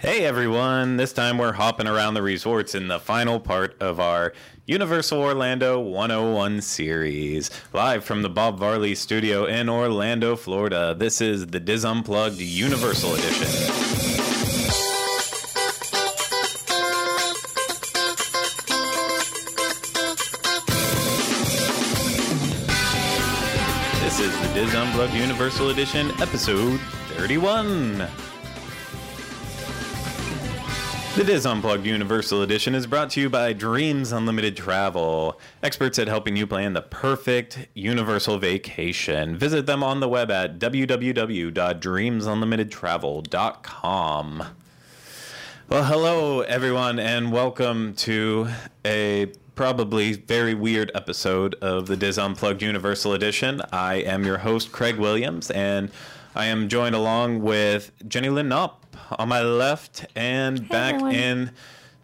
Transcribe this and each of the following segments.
Hey everyone, this time we're hopping around the resorts in the final part of our Universal Orlando 101 series. Live from the Bob Varla studio in Orlando, Florida. This is the DIS Unplugged Universal Edition. This is the DIS Unplugged Universal Edition, episode 31. The DIS Unplugged Universal Edition is brought to you by Dreams Unlimited Travel, experts at helping you plan the perfect universal vacation. Visit them on the web at www.dreamsunlimitedtravel.com. Well, hello everyone, and welcome to a probably very weird episode of the DIS Unplugged Universal Edition. I am your host, Craig Williams, and I am joined along with Jenny Lynn Knopp on my left and back everyone. in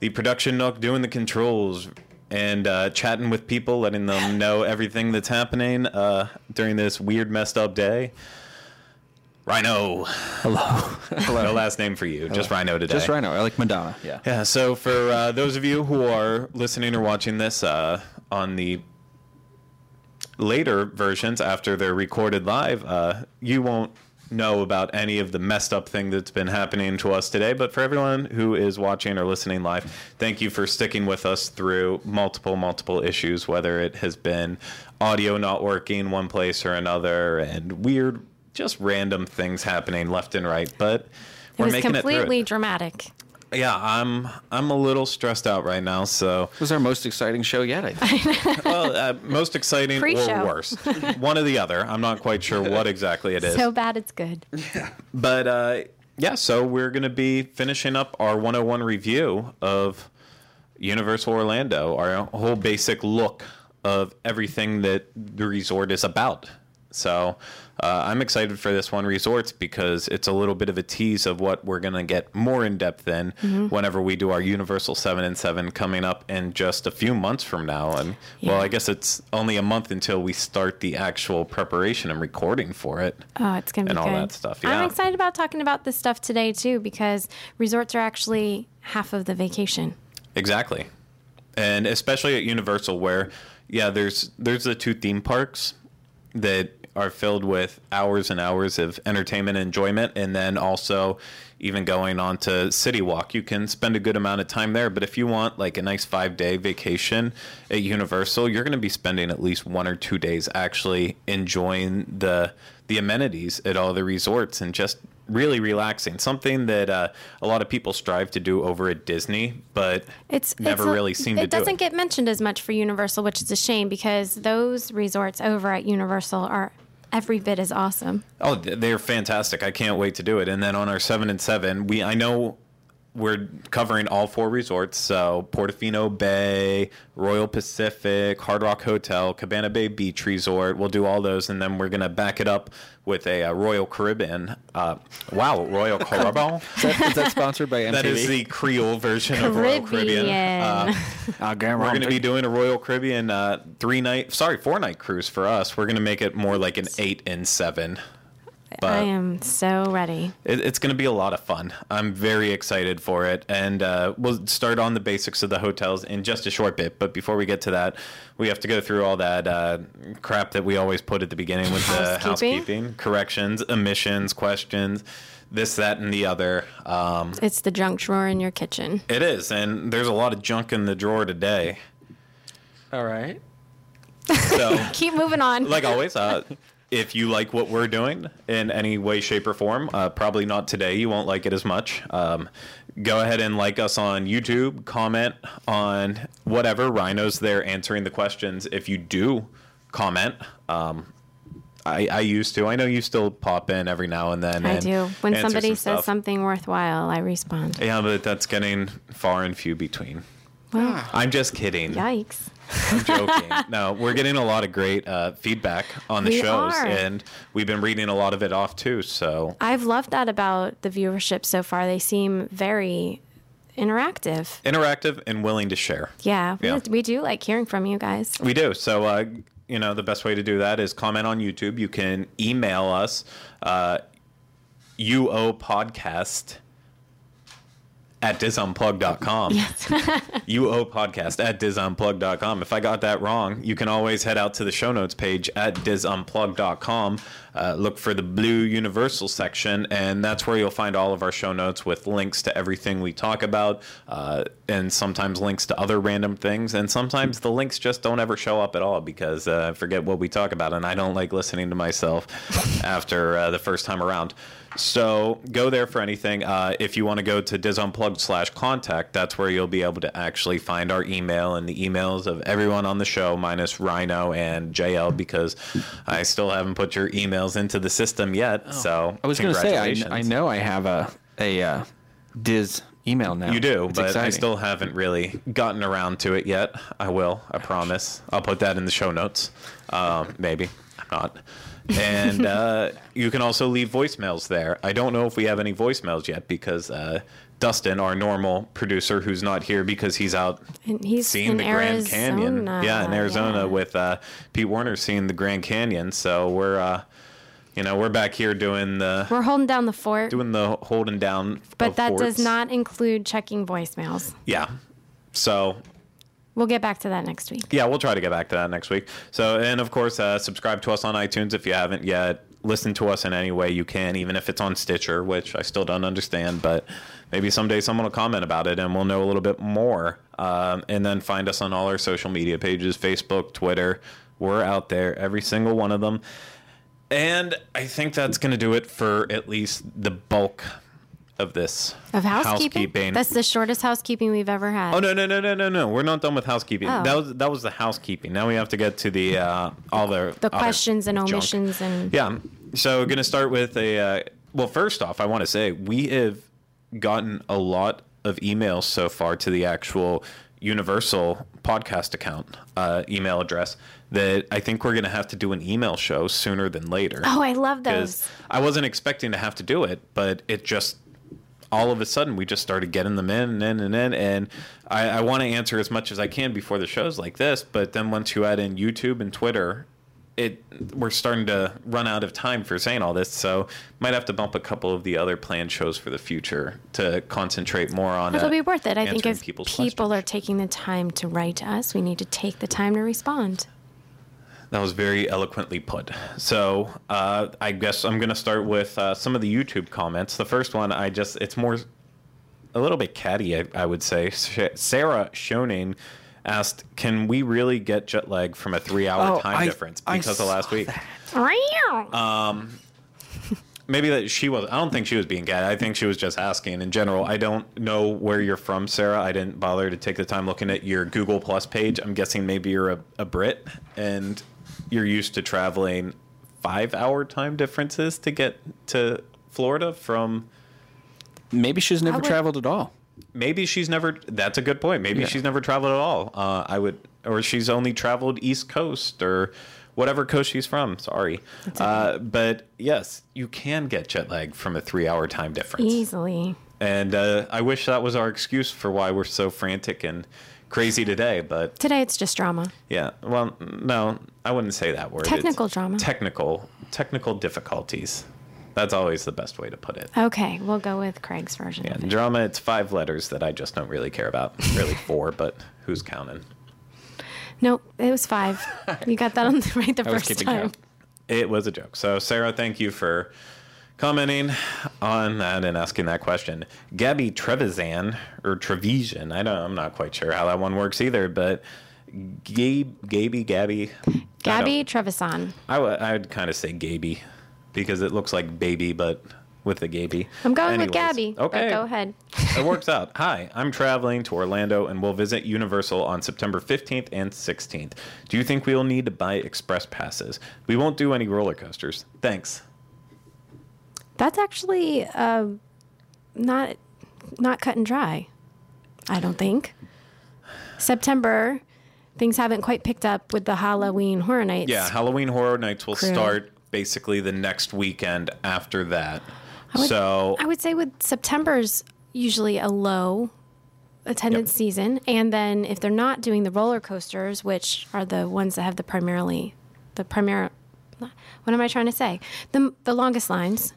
the production nook doing the controls and uh, chatting with people, letting them know everything that's happening uh, during this weird, messed up day. Rhino. Hello. Hello. No last name for you, just Rhino today. Just Rhino. I like Madonna. Yeah. Yeah, so for uh, those of you who are listening or watching this uh, on the later versions after they're recorded live, uh, you won't know about any of the messed up thing that's been happening to us today. But for everyone who is watching or listening live, thank you for sticking with us through multiple, multiple issues, whether it has been audio not working one place or another and weird, just random things happening left and right. But It we're was making it through completely it. dramatic. Yeah, I'm I'm a little stressed out right now. So, It was our most exciting show yet, I think. well, uh, most exciting or Pre-show. worse, one or the other. I'm not quite sure what exactly it is. So bad it's good. Yeah. but uh, yeah, so we're gonna be finishing up our 101 review of Universal Orlando, our whole basic look of everything that the resort is about. So uh, I'm excited for this one, Resorts, because it's a little bit of a tease of what we're going to get more in depth in whenever we do our Universal 7 and 7 coming up in just a few months from now. And well, I guess it's only a month until we start the actual preparation and recording for it. Oh, it's gonna be And all that stuff, yeah. I'm excited about talking about this stuff today too because resorts are actually half of the vacation. Exactly. And especially at Universal where yeah, there's there's the two theme parks that are filled with hours and hours of entertainment and enjoyment and then also even going on to City Walk. You can spend a good amount of time there, but if you want like a nice 5-day vacation at Universal, you're going to be spending at least 1 or 2 days actually enjoying the the amenities at all the resorts and just really relaxing. Something that uh, a lot of people strive to do over at Disney, but It's never it's a- really seem to do It doesn't get mentioned as much for Universal, which is a shame because those resorts over at Universal are every bit as awesome. Oh, they're fantastic! I can't wait to do it. And then on our seven and seven, we I know we're covering all four resorts. So Portofino Bay, Royal Pacific, Hard Rock Hotel, Cabana Bay Beach Resort. We'll do all those, and then we're gonna back it up with a, uh Royal Caribbean. Uh, wow, Royal Caribbean. Is that, is that sponsored by MTV? that is the Creole version of Royal Caribbean. Uh, Uh, We're going to be doing a Royal Caribbean uh, three night, sorry, four night cruise for us. We're going to make it more like an eight and seven. But I am so ready. it, it's going to be a lot of fun. I'm very excited for it. And uh, we'll start on the basics of the hotels in just a short bit. But before we get to that, we have to go through all that uh, crap that we always put at the beginning with the Housekeeping. housekeeping, corrections, omissions, questions, this, that, and the other. Um, It's the junk drawer in your kitchen. it is. And there's a lot of junk in the drawer today. All right. So. Keep moving on. like always, uh, if you like what we're doing in any way, shape, or form, uh, probably not today. You won't like it as much. Um, go ahead and like us on YouTube. Comment on whatever. Rhino's there answering the questions. If you do comment, um, I, I used to. I know you still pop in every now and then. I and do. When somebody some says stuff. something worthwhile, I respond. Yeah, but that's getting far and few between. Well, I'm just kidding. yikes. I'm joking. no, we're getting a lot of great uh, feedback on the We shows, are. and we've been reading a lot of it off too. So I've loved that about the viewership so far. They seem very interactive. interactive and willing to share. Yeah, we, Yeah. we do like hearing from you guys. We do. So, uh, you know, the best way to do that is comment on YouTube. You can email us, uh, UO Podcast at disunplug.com. Yes. UO podcast at disunplug.com. If I got that wrong, you can always head out to the show notes page at disunplug.com. Uh, look for the blue universal section, and that's where you'll find all of our show notes with links to everything we talk about, uh, and sometimes links to other random things. And sometimes the links just don't ever show up at all because uh, I forget what we talk about, and I don't like listening to myself after uh, the first time around. So go there for anything. Uh, if you want to go to disunplugged slash contact, that's where you'll be able to actually find our email and the emails of everyone on the show, minus Rhino and JL, because I still haven't put your emails into the system yet. So Oh. I was going to say, I. I know I have a a uh, DIS email now. You do, It's but I still haven't really gotten around to it yet. I will. I promise. I'll put that in the show notes. Um, maybe. I'm not. And uh, you can also leave voicemails there. I don't know if we have any voicemails yet because uh, Dustin, our normal producer, who's not here because he's out And he's seeing in the Grand Canyon. Yeah, in Arizona yeah. with uh, Pete Werner seeing the Grand Canyon. So we're, uh, you know, we're back here doing the We're holding down the fort, doing the holding down. but that does not include checking voicemails. Yeah. So We'll get back to that next week. yeah, we'll try to get back to that next week. So, and of course, uh, subscribe to us on iTunes if you haven't yet. Listen to us in any way you can, even if it's on Stitcher, which I still don't understand, but maybe someday someone will comment about it and we'll know a little bit more. Um, and then find us on all our social media pages Facebook, Twitter. We're out there, every single one of them. And I think that's going to do it for at least the bulk of this Of housekeeping? housekeeping. That's the shortest housekeeping we've ever had. Oh no no no no no no! We're not done with housekeeping. Oh. That was that was the housekeeping. Now we have to get to the uh, all the The questions and junk. omissions and Yeah. So we're going to start with a. Uh, well, first off, I want to say we have gotten a lot of emails so far to the actual Universal podcast account uh, email address that I think we're going to have to do an email show sooner than later. Oh, I love those. I wasn't expecting to have to do it, but it just all of a sudden we just started getting them in and in and in and I, I want to answer as much as I can before the shows like this, but then once you add in YouTube and Twitter, it we're starting to run out of time for saying all this, so might have to bump a couple of the other planned shows for the future to concentrate more on. It'll uh, be worth it. I think if people's people are taking the time to write to us, we need to take the time to respond. That was very eloquently put. So uh, I guess I'm going to start with uh, some of the YouTube comments. The first one, I just, it's more, a little bit catty, I, I would say. Sarah Schoening asked, Can we really get jet lag from a three hour Oh, time I- difference I because of last saw week? that. Uh, Maybe that she was, I don't think she was being catty. I think she was just asking in general. I don't know where you're from, Sarah. I didn't bother to take the time looking at your Google Plus page. I'm guessing maybe you're a, a Brit and you're used to traveling five hour time differences to get to Florida from Maybe she's never would- traveled at all. maybe she's never that's a good point maybe Yeah. she's never traveled at all uh, i would or she's only traveled east coast or whatever coast she's from sorry uh, but yes you can get jet lag from a three hour time difference Easily. and uh, i wish that was our excuse for why we're so frantic and crazy today but Today it's just drama. yeah well no i wouldn't say that word It's Technical drama. technical technical difficulties that's always the best way to put it Okay, we'll go with Craig's version yeah, it. drama, it's five letters that I just don't really care about. Really four, but who's counting? Nope, it was five. You got that on the right the I first time. count. It was a joke. So, Sarah, thank you for commenting on that and asking that question. Gabby Trevisan, or Trevisan, I don't, I'm not quite sure how that one works either, but Gabe, Gaby, Gabby. Gabby don't- Trevisan. I would, I would kind of say Gaby because it looks like baby, but with the Gaby. I'm going with Anyways, Gabby. but Okay. go ahead. it works out. Hi, I'm traveling to Orlando and will visit Universal on September 15th and 16th. Do you think we will need to buy express passes? We won't do any roller coasters. Thanks. That's actually uh, not not cut and dry. I don't think. September, things haven't quite picked up with the Halloween Horror Nights. Yeah, Halloween Horror Nights will Crew. start basically the next weekend after that. would- so, I would say with September's usually a low attendance season, and then if they're not doing the roller coasters, which are the ones that have the primarily the primary, what am I trying to say? The the longest lines.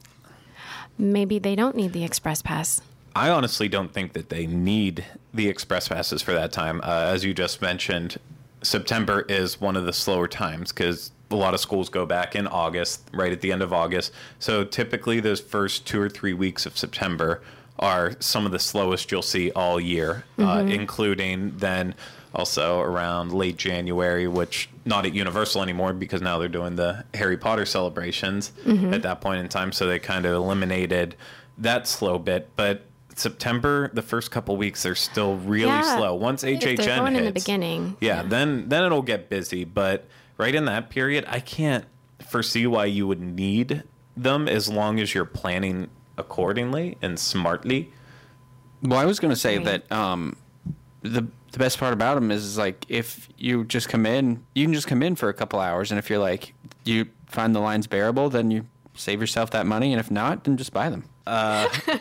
Maybe they don't need the express pass. I honestly don't think that they need the express passes for that time. Uh, as you just mentioned, September is one of the slower times because a lot of schools go back in August, right at the end of August. So typically, those first two or three weeks of September are some of the slowest you'll see all year, uh, including then also around late January, which not at Universal anymore because now they're doing the Harry Potter celebrations at that point in time. So they kind of eliminated that slow bit. But September, the first couple weeks, they're still really Yeah. slow. Once If HHN they're going hits, in the beginning. yeah, then then it'll get busy. But right in that period, I can't foresee why you would need them as long as you're planning accordingly and smartly. Well, I was going to say Right. that um, the the best part about them is, is like if you just come in, you can just come in for a couple hours, and if you're like you find the lines bearable, then you save yourself that money, and if not, then just buy them.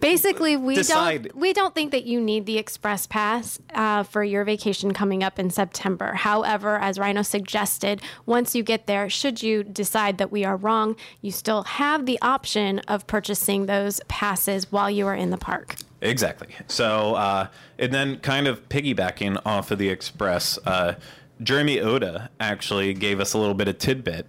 Basically, we Decide. don't we don't think that you need the express pass uh, for your vacation coming up in September. However, as Rhino suggested, once you get there, should you decide that we are wrong, you still have the option of purchasing those passes while you are in the park. Exactly. So, uh, and then kind of piggybacking off of the Express, uh, Jeremy Oda actually gave us a little bit of tidbit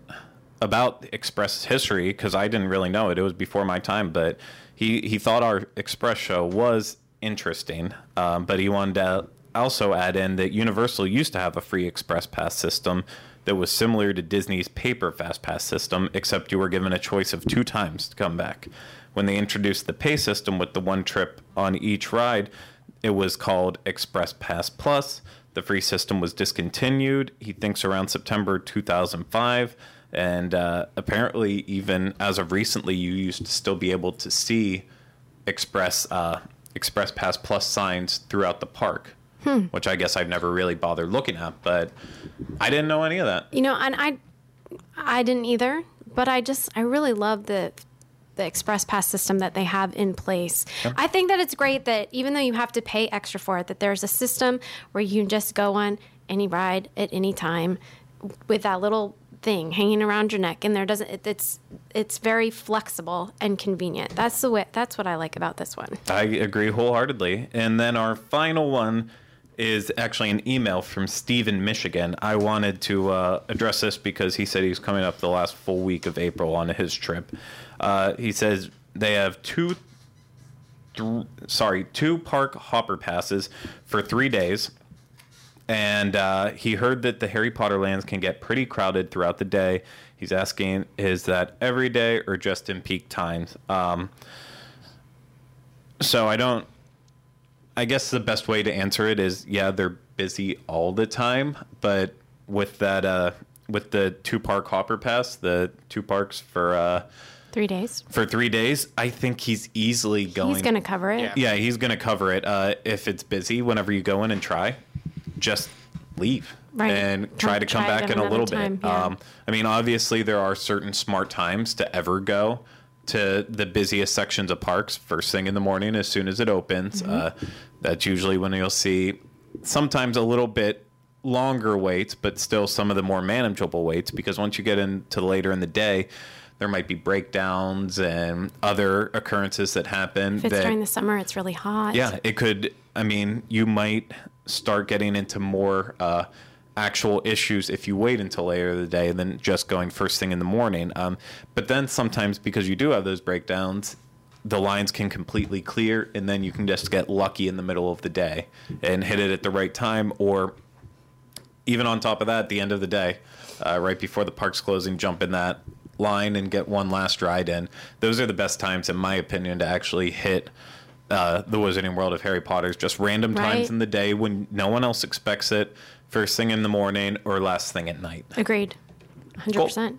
about Express history because I didn't really know it. It was before my time, but he, he thought our Express show was interesting, um, but he wanted to also add in that Universal used to have a free Express Pass system that was similar to Disney's paper Fast Pass system, except you were given a choice of two times to come back. When they introduced the pay system with the one trip on each ride, it was called Express Pass Plus. The free system was discontinued, he thinks, around September 2005. And uh, apparently, even as of recently, you used to still be able to see Express uh, Express Pass Plus signs throughout the park, which I guess I've never really bothered looking at. But I didn't know any of that. You know, and I I didn't either, but I just I really love the the express pass system that they have in place. I think that it's great that even though you have to pay extra for it, that there's a system where you can just go on any ride at any time with that little thing hanging around your neck and there doesn't it, it's it's very flexible and convenient. That's the way that's what I like about this one. I agree wholeheartedly. And then our final one is actually an email from Steve in Michigan. I wanted to uh, address this because he said he's coming up the last full week of April on his trip. Uh, he says they have two, th- sorry, two park hopper passes for three days. And uh, he heard that the Harry Potter lands can get pretty crowded throughout the day. He's asking, is that every day or just in peak times? Um, so I don't. I guess the best way to answer it is yeah, they're busy all the time, but with that, uh, with the two park hopper pass, the two parks for uh, 3 days. for three days, I think he's easily going. He's going to cover it. Yeah. Yeah, he's going to cover it. Uh, if it's busy, whenever you go in and try, just leave Right. and try to come try back in a little time, bit. yeah. Um, I mean, obviously, there are certain smart times to ever go to the busiest sections of parks first thing in the morning as soon as it opens. Mm-hmm. Uh, that's usually when you'll see sometimes a little bit longer waits, but still some of the more manageable waits because once you get into later in the day, there might be breakdowns and other occurrences that happen. If it's that, during the summer, it's really hot. yeah, it could. I mean, you might start getting into more uh, actual issues if you wait until later in the day than just going first thing in the morning. Um, but then sometimes because you do have those breakdowns, the lines can completely clear, and then you can just get lucky in the middle of the day and hit it at the right time, or even on top of that, at the end of the day, uh, right before the park's closing, jump in that line and get one last ride in. Those are the best times, in my opinion, to actually hit uh, the Wizarding World of Harry Potter's just random times in the day when no one else expects it, first thing in the morning or last thing at night. Agreed. 100%.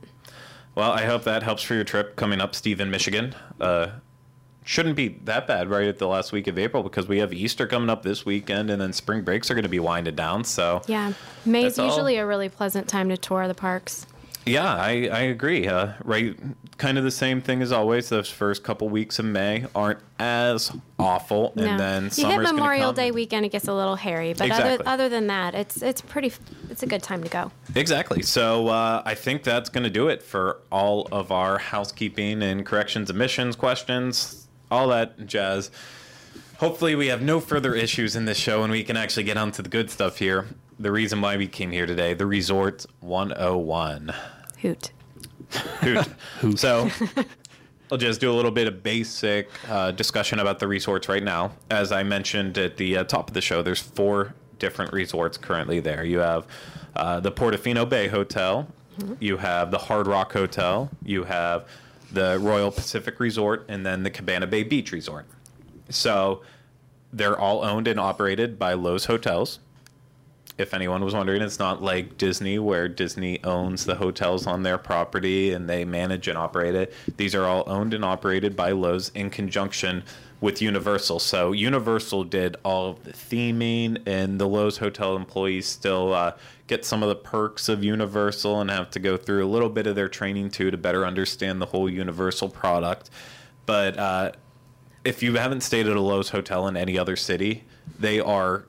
Well, I hope that helps for your trip coming up, Steve, in Michigan. Uh, shouldn't be that bad right at the last week of April because we have Easter coming up this weekend and then spring breaks are going to be winding down. So, Yeah. That's all. usually a really pleasant time to tour the parks. Yeah, I, I agree. Uh, right, kind of the same thing as always. Those first couple weeks of May aren't as awful, and then you hit Memorial come. Day weekend, it gets a little hairy, but Exactly. other, other than that, it's it's pretty. It's a good time to go. Exactly. So uh, I think that's going to do it for all of our housekeeping and corrections admissions questions. all that jazz. Hopefully, we have no further issues in this show and we can actually get on to the good stuff here. The reason why we came here today, the Resort 101. Hoot. Hoot. So, I'll just do a little bit of basic uh, discussion about the resorts right now. As I mentioned at the uh, top of the show, there's four different resorts currently there. You have uh, the Portofino Bay Hotel, you have the Hard Rock Hotel, you have the Royal Pacific Resort, and then the Cabana Bay Beach Resort. So they're all owned and operated by Loews Hotels. If anyone was wondering, it's not like Disney where Disney owns the hotels on their property and they manage and operate it. These are all owned and operated by Loews in conjunction with Universal. So Universal did all of the theming, and the Loews hotel employees still uh, get some of the perks of Universal and have to go through a little bit of their training too to better understand the whole Universal product. But uh, if you haven't stayed at a Loews hotel in any other city, they are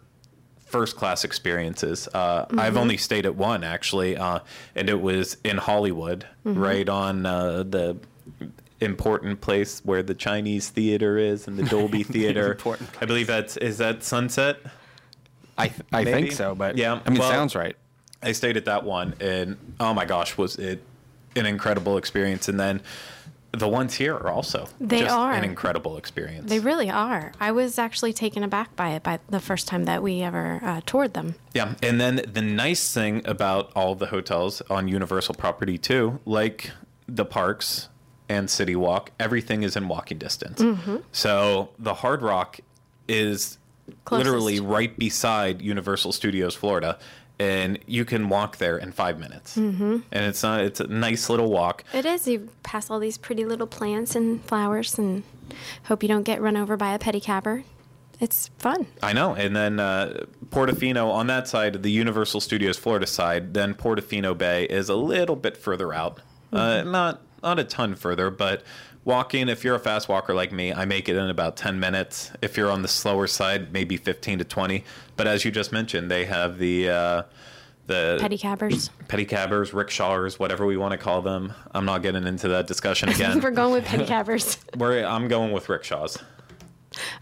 first class experiences. Uh, I've only stayed at one actually, uh, and it was in Hollywood, right on uh, the important place where the Chinese theater is and the Dolby Theater. Important I believe that's is that Sunset. I th- I Maybe. think so, but Yeah, I mean, well- sounds right. I stayed at that one, and oh my gosh, was it an incredible experience! And then the ones here are also They just are. an incredible experience. They really are. I was actually taken aback by it by the first time that we ever uh, toured them. Yeah, and then the nice thing about all the hotels on Universal property too, like the parks and City Walk, everything is in walking distance. So the Hard Rock is Closest. literally right beside Universal Studios Florida, and you can walk there in five minutes. Mm-hmm. And it's not it's a nice little walk. It is. You pass all these pretty little plants and flowers, and hope you don't get run over by a pedicabber. It's fun. I know. And then uh, Portofino on that side, the Universal Studios Florida side, then Portofino Bay is a little bit further out. Uh, not not a ton further, but walking, if you're a fast walker like me, I make it in about 10 minutes. If you're on the slower side, maybe 15 to 20. But as you just mentioned, they have the uh, the Pedicabbers. pedicabbers, rickshawers, whatever we want to call them. I'm not getting into that discussion again. We're going with pedicabbers. We're, I'm going with rickshaws.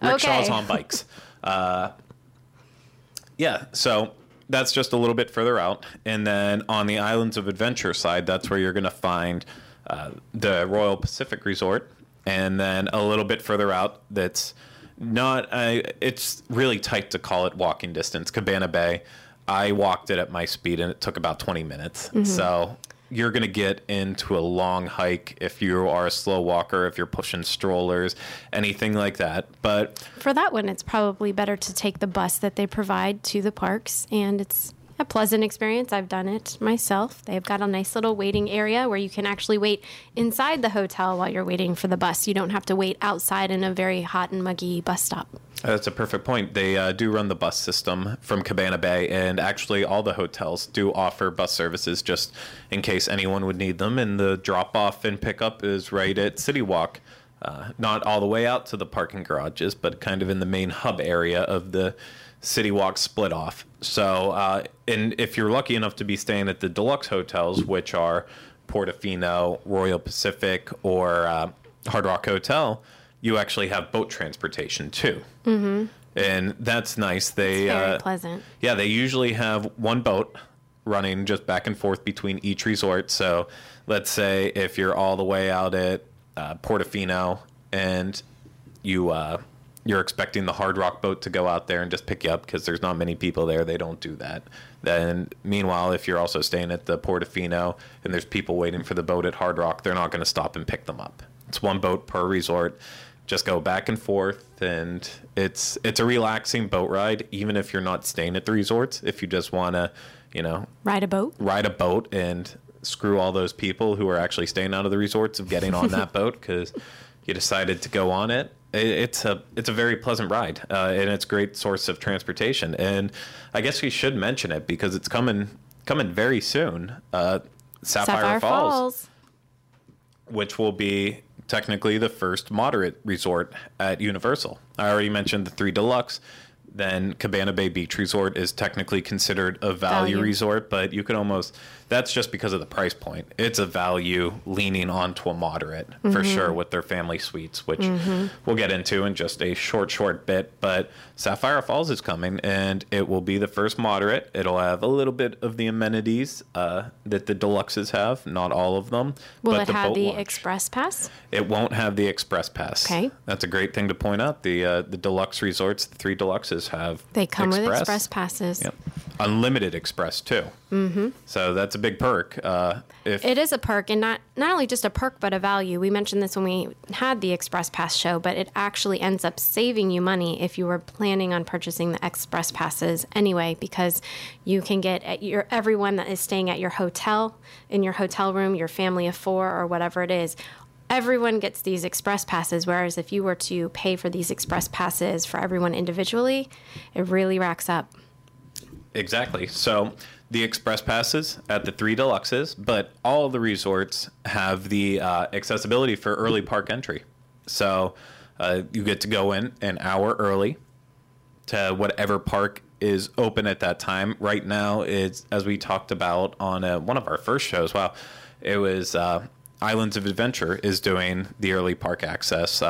Rickshaws Okay. on bikes. Uh, yeah, so that's just a little bit further out. And then on the Islands of Adventure side, that's where you're going to find uh, the Royal Pacific Resort. And then a little bit further out, that's not, uh, it's really tight to call it walking distance, Cabana Bay. I walked it at my speed and it took about 20 minutes. So you're going to get into a long hike if you are a slow walker, if you're pushing strollers, anything like that. But For that one, it's probably better to take the bus that they provide to the parks, and it's a pleasant experience. I've done it myself. They've got a nice little waiting area where you can actually wait inside the hotel while you're waiting for the bus. You don't have to wait outside in a very hot and muggy bus stop. That's a perfect point. They uh, do run the bus system from Cabana Bay, and actually, all the hotels do offer bus services just in case anyone would need them. And the drop off and pickup is right at City Walk. Uh, not all the way out to the parking garages, but kind of in the main hub area of the City Walk split off. So, uh, and if you're lucky enough to be staying at the deluxe hotels, which are Portofino, Royal Pacific, or uh, Hard Rock Hotel, you actually have boat transportation too. Mm-hmm. And that's nice. They Very uh, pleasant. yeah, they usually have one boat running just back and forth between each resort. So let's say if you're all the way out at uh, Portofino and you uh, you're expecting the Hard Rock boat to go out there and just pick you up because there's not many people there. They don't do that. Then meanwhile, if you're also staying at the Portofino and there's people waiting for the boat at Hard Rock, they're not going to stop and pick them up. It's one boat per resort. Just go back and forth, and it's it's a relaxing boat ride. Even if you're not staying at the resorts, if you just want to, you know, Ride a boat. ride a boat and screw all those people who are actually staying out of the resorts of getting on that boat because you decided to go on it. It- It's a it's a very pleasant ride, uh, and it's a great source of transportation. And I guess we should mention it because it's coming coming very soon. Uh, Sapphire, Sapphire Falls, Falls. which will be technically the first moderate resort at Universal. I already mentioned the three deluxe. then Cabana Bay Beach Resort is technically considered a value, Value. resort, but you could almost that's just because of the price point. It's a value leaning onto a moderate for sure with their family suites, which we'll get into in just a short, short bit. But Sapphire Falls is coming, and it will be the first moderate. It'll have a little bit of the amenities uh, that the deluxes have, not all of them. Will it the have the launch. express pass? It won't have the express pass. Okay. that's a great thing to point out. The uh, the deluxe resorts, the three deluxes have They come with express passes. Yep. Unlimited express too. Mm-hmm. So that's a big perk. Uh, if It is a perk, and not not only just a perk, but a value. We mentioned this when we had the Express Pass show, but it actually ends up saving you money if you were planning on purchasing the Express Passes anyway, because you can get at your everyone that is staying at your hotel in your hotel room, your family of four or whatever it is. Everyone gets these express passes, whereas if you were to pay for these express passes for everyone individually, it really racks up. Exactly. So the express passes at the three deluxes, but all the resorts have the uh, accessibility for early park entry. So uh, you get to go in an hour early to whatever park is open at that time. Right now, it's as we talked about on uh, one of our first shows. Wow, it was uh, Islands of Adventure is doing the early park access.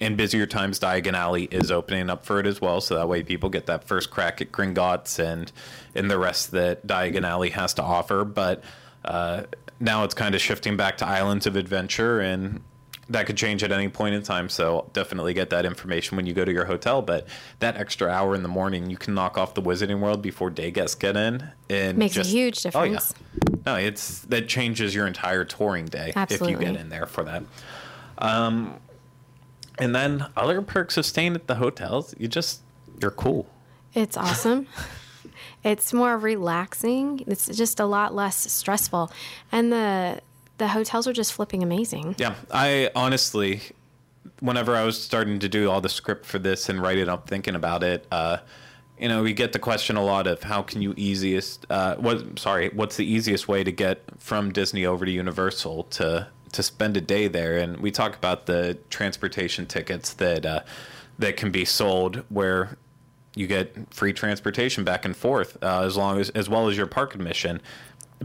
In busier times, Diagon Alley is opening up for it as well, so that way people get that first crack at Gringotts and and the rest that Diagon Alley has to offer. But uh, now it's kind of shifting back to Islands of Adventure, and that could change at any point in time. So definitely get that information when you go to your hotel. But that extra hour in the morning, you can knock off the Wizarding World before day guests get in, and Makes a just- huge Oh yeah, difference. no, it's that changes your entire touring day if you get in there for that. Um, and then other perks of staying at the hotels, you just you're cool. It's awesome. it's more relaxing. It's just a lot less stressful, and the the hotels are just flipping amazing. Yeah, I honestly, whenever I was starting to do all the script for this and write it up, thinking about it, uh, you know, we get the question a lot of how can you easiest, uh, what, sorry, what's the easiest way to get from Disney over to Universal to to spend a day there? And we talk about the transportation tickets that uh, that can be sold where you get free transportation back and forth uh, as long as as well as your park admission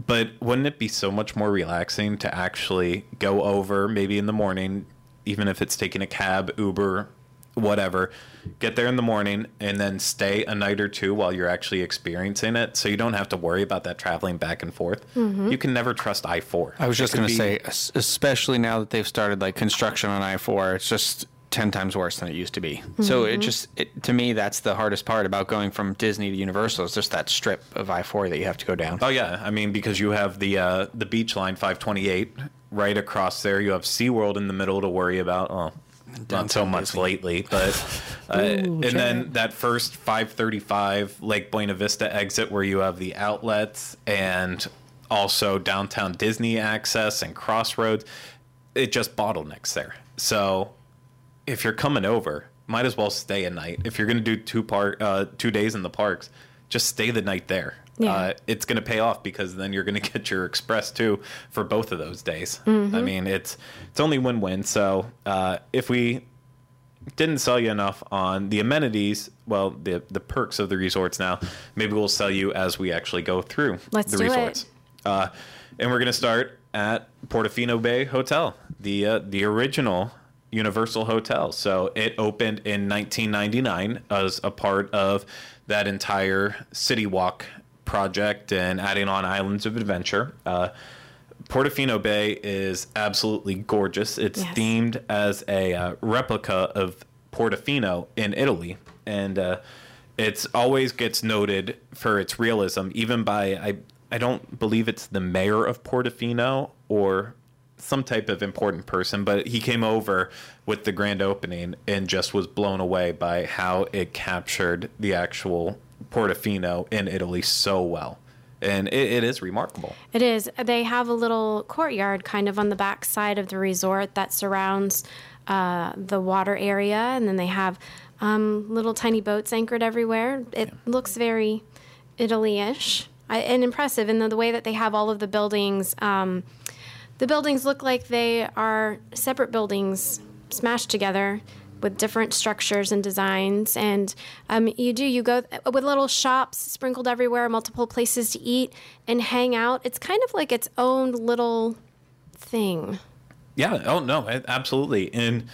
but wouldn't it be so much more relaxing to actually go over maybe in the morning even if it's taking a cab uber whatever get there in the morning and then stay a night or two while you're actually experiencing it so you don't have to worry about that traveling back and forth you can never trust i4 I was just going to be- say, especially now that they've started like construction on I four, it's just ten times worse than it used to be. So it just, it, to me, that's the hardest part about going from Disney to Universal. Is just that strip of I four that you have to go down. Oh yeah, I mean because you have the uh, the beach line 528 right across there. You have SeaWorld in the middle to worry about. Oh, not so much Disney. lately, but uh, and then that first 535 Lake Buena Vista exit where you have the outlets and also downtown Disney access and crossroads. It just bottlenecks there. So if you're coming over, might as well stay a night. If you're going to do two part uh, two days in the parks, just stay the night there. Yeah. Uh, it's going to pay off because then you're going to get your express too for both of those days. I mean, it's it's only win-win. So uh, if we didn't sell you enough on the amenities, well, the the perks of the resorts now, maybe we'll sell you as we actually go through Let's the do it. resorts. Uh, and we're going to start at Portofino Bay Hotel, the uh, the original Universal Hotel. So it opened in 1999 as a part of that entire City Walk project and adding on Islands of Adventure. Uh, Portofino Bay is absolutely gorgeous. It's Yes. themed as a uh, replica of Portofino in Italy, and uh, it's always gets noted for its realism, even by I I don't believe it's the mayor of Portofino or some type of important person, but he came over with the grand opening and just was blown away by how it captured the actual Portofino in Italy so well. And it, it is remarkable. It is. They have a little courtyard kind of on the back side of the resort that surrounds uh, the water area, and then they have um, little tiny boats anchored everywhere. It looks very Italy-ish and impressive, and the, the way that they have all of the buildings. Um, the buildings look like they are separate buildings smashed together. With different structures and designs. And um, you do, you go with little shops sprinkled everywhere, multiple places to eat and hang out. It's kind of like its own little thing. Yeah. Oh no, absolutely. And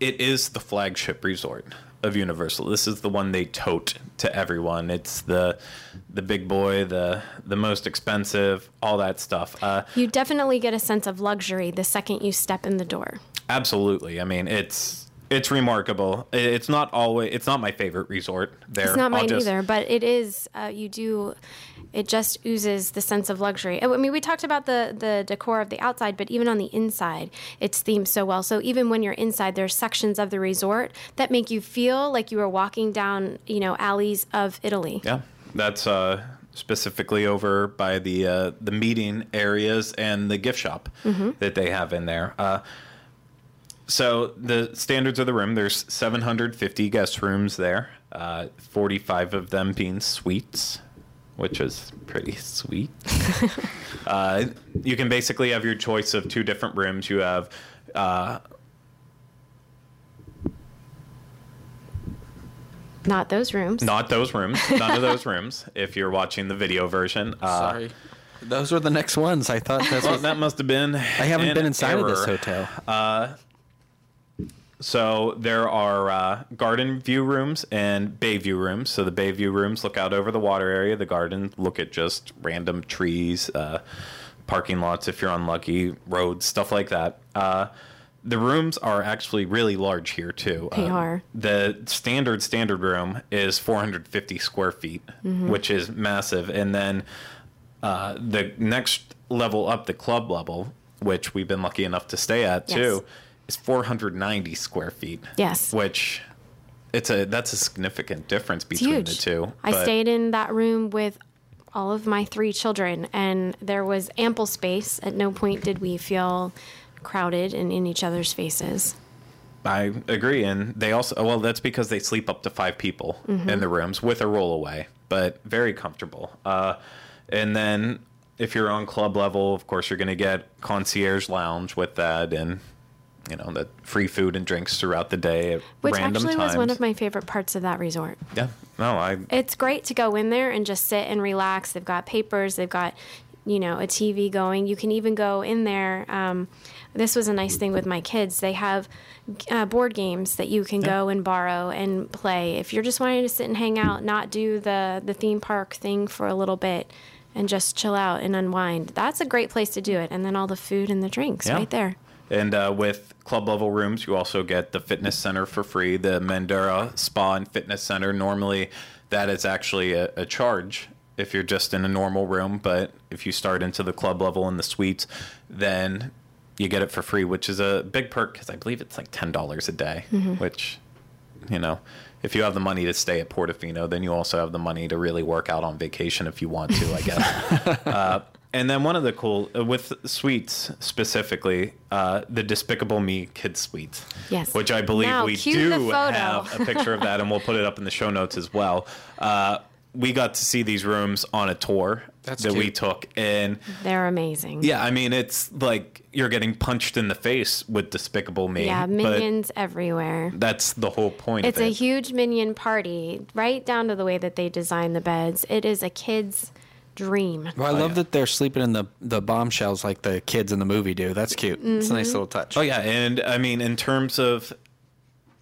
it is the flagship resort of Universal. This is the one they tote to everyone. It's the the big boy, the the most expensive, all that stuff. Uh, You definitely get a sense of luxury the second you step in the door. absolutely. I mean, it's it's remarkable. It's not always. It's not my favorite resort. There, It's not mine just- either, but it is. Uh, you do. It just oozes the sense of luxury. I mean, we talked about the the decor of the outside, but even on the inside, it's themed so well. So even when you're inside, there's sections of the resort that make you feel like you are walking down, you know, alleys of Italy. Yeah, that's uh, specifically over by the uh, the meeting areas and the gift shop that they have in there. Uh, so the standards of the room, there's 750 guest rooms there, uh, 45 of them being suites, which is pretty sweet. uh, you can basically have your choice of two different rooms. You have uh, Not those rooms. not those rooms, none of those rooms. If you're watching the video version, uh, Sorry. Those were the next ones. I thought that's Well, what. that must have been. I haven't an been inside of this error. hotel. So there are uh, garden view rooms and bay view rooms. So the bay view rooms look out over the water area. The garden look at just random trees, uh, parking lots if you're unlucky, roads, stuff like that. Uh, the rooms are actually really large here too. They Uh, are. The standard standard room is 450 square feet, Mm-hmm. which is massive, and then uh, the next level up, the club level, which we've been lucky enough to stay at Yes. too, is 490 square feet. Yes. Which it's a that's a significant difference between the two. I stayed in that room with all of my three children, and there was ample space. At no point did we feel crowded and in each other's faces. I agree, and they also well that's because they sleep up to five people Mm-hmm. in the rooms with a rollaway, but very comfortable. Uh, and then if you're on club level, of course you're going to get concierge lounge with that, and you know the free food and drinks throughout the day at Which random actually times. was one of my favorite parts of that resort. yeah, no, I It's great to go in there and just sit and relax. They've got papers, they've got, you know, a TV going. You can even go in there. Um, this was a nice thing with my kids. They have uh, board games that you can go and borrow and play. If you're just wanting to sit and hang out, not do the, the theme park thing for a little bit and just chill out and unwind, that's a great place to do it. And then all the food and the drinks Yeah. right there. And uh, with club level rooms, you also get the fitness center for free, the Mandara Spa and Fitness Center. Normally, that is actually a, a charge if you're just in a normal room, but if you start into the club level and the suites, then you get it for free, which is a big perk because I believe it's like ten dollars a day, which you know. If you have the money to stay at Portofino, then you also have the money to really work out on vacation if you want to, I guess. uh, and then one of the cool uh, with sweets specifically, uh, the Despicable Me Kids Suite, Yes. which I believe Now, we do have a picture of that, and we'll put it up in the show notes as well. Uh, we got to see these rooms on a tour That's that we took, and They're amazing. yeah, I mean it's like you're getting punched in the face with Despicable Me. Yeah, but minions everywhere. that's the whole point. It's of a it. huge minion party, right down to the way that they design the beds. It is a kid's dream. Well, I Oh, love yeah. that they're sleeping in the the bombshells like the kids in the movie do. That's cute. It's a nice mm-hmm. little touch. Oh yeah, and I mean in terms of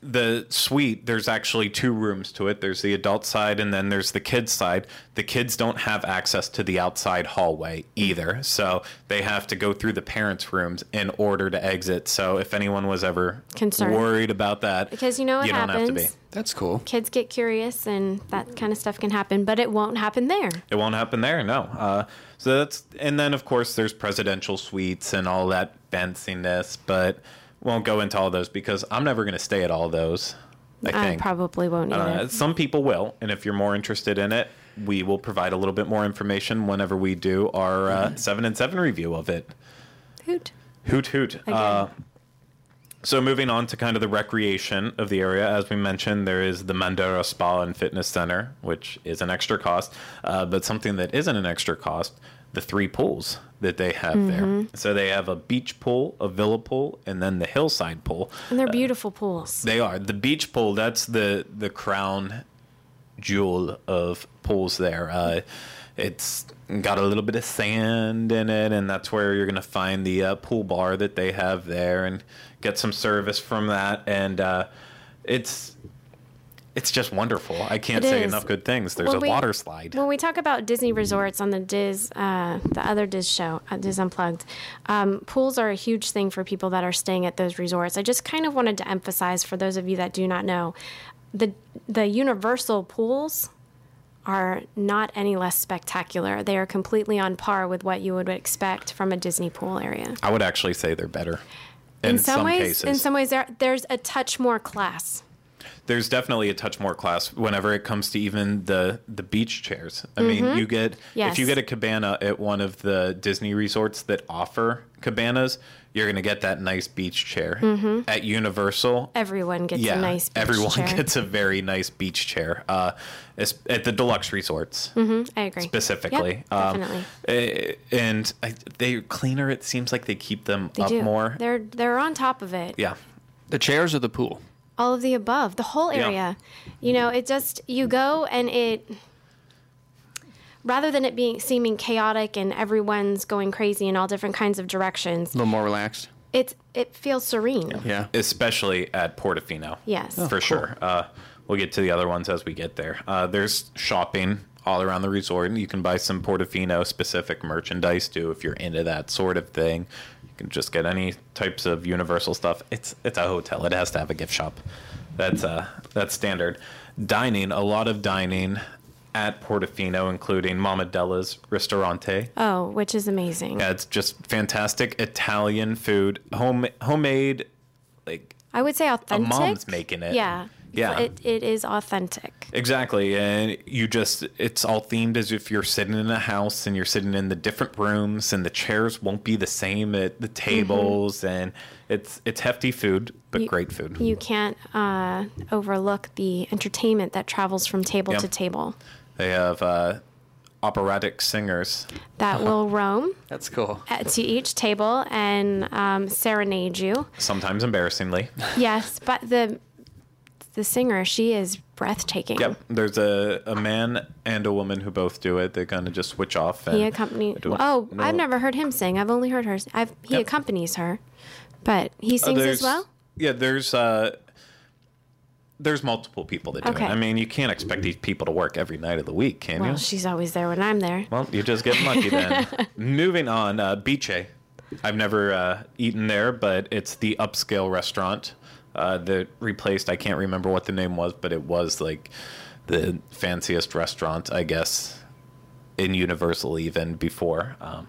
the suite, there's actually two rooms to it. There's the adult side and then there's the kids side. The kids don't have access to the outside hallway either. So they have to go through the parents' rooms in order to exit. So if anyone was ever Concerned. worried about that, Because you know what you don't happens? have to be. That's cool. Kids get curious and that kind of stuff can happen, but it won't happen there. It won't happen there, no. Uh, so that's and then of course there's presidential suites and all that fanciness, but won't go into all those because I'm never going to stay at all those. I I, probably won't either. uh, some people will, and if you're more interested in it, we will provide a little bit more information whenever we do our uh, seven and seven review of it. Hoot. Hoot hoot. Uh, so moving on to kind of the recreation of the area, as we mentioned, there is the Mandara Spa and Fitness Center, which is an extra cost, uh, but something that isn't an extra cost. The three pools that they have Mm-hmm. there. So they have a beach pool, a villa pool, and then the hillside pool. And they're beautiful pools. They are the beach pool. That's the the crown jewel of pools there. Uh, it's got a little bit of sand in it, and that's where you're gonna find the uh, pool bar that they have there, and get some service from that. And uh, it's it's just wonderful. I can't It say is. enough good things. There's When a we- water slide. When we talk about Disney resorts on the DIS, uh, the other DIS show, uh, DIS Unplugged, um, pools are a huge thing for people that are staying at those resorts. I just kind of wanted to emphasize for those of you that do not know, the the Universal pools are not any less spectacular. They are completely on par with what you would expect from a Disney pool area. I would actually say they're better. In, some, ways, cases. in some ways, there there's a touch more class. There's definitely a touch more class whenever it comes to even the the beach chairs. I mean, you get Mm-hmm. Yes. if you get a cabana at one of the Disney resorts that offer cabanas, you're going to get that nice beach chair. At Universal, Everyone gets yeah, Mm-hmm. a nice beach everyone chair. gets a very nice beach chair. Uh, at the deluxe resorts I agree. specifically, Yep, Um, definitely. eh, and I, they cleaner. It seems like they keep them they up do. more. They're they're on top of it. yeah, The chairs or the pool? All of the above the whole Yeah. area you know it just you go and it rather than it being seeming chaotic and everyone's going crazy in all different kinds of directions A little more relaxed. it's it feels serene Yeah. especially at Portofino. Yes. Oh, for sure. Uh, we'll get to the other ones as we get there. Uh, there's shopping all around the resort, and you can buy some Portofino specific merchandise too if you're into that sort of thing. You can just get any types of Universal stuff. It's it's a hotel. It has to have a gift shop. That's uh that's standard. Dining, a lot of dining at Portofino, including Mama Della's Ristorante. oh which is amazing Yeah, it's just fantastic Italian food, home homemade, like i would say authentic A mom's making it. yeah Yeah. it, it is authentic exactly, and you just it's all themed as if you're sitting in a house and you're sitting in the different rooms, and the chairs won't be the same at the tables, and it's it's hefty food but You- great food. you can't uh, overlook the entertainment that travels from table Yeah. to table They have uh, operatic singers. that will roam That's cool. at, to each table and um, serenade you Sometimes embarrassingly. Yes, but the the singer, she is breathtaking. Yep. There's a, a man and a woman who both do it. They kind of just switch off. And He accompanies. Oh, No. I've never heard him sing. I've only heard her. I've, he Yep. accompanies her, but he Uh, sings as well. Yeah, there's uh, there's multiple people that do Okay. it. I mean, you can't expect these people to work every night of the week, can you? Well, you? she's always there when I'm there. Well, you're just get lucky then. Moving on, uh, Bice. I've never uh, eaten there, but it's the upscale restaurant uh, that replaced. I can't remember what the name was, but it was like the fanciest restaurant, I guess, in Universal even before. Um,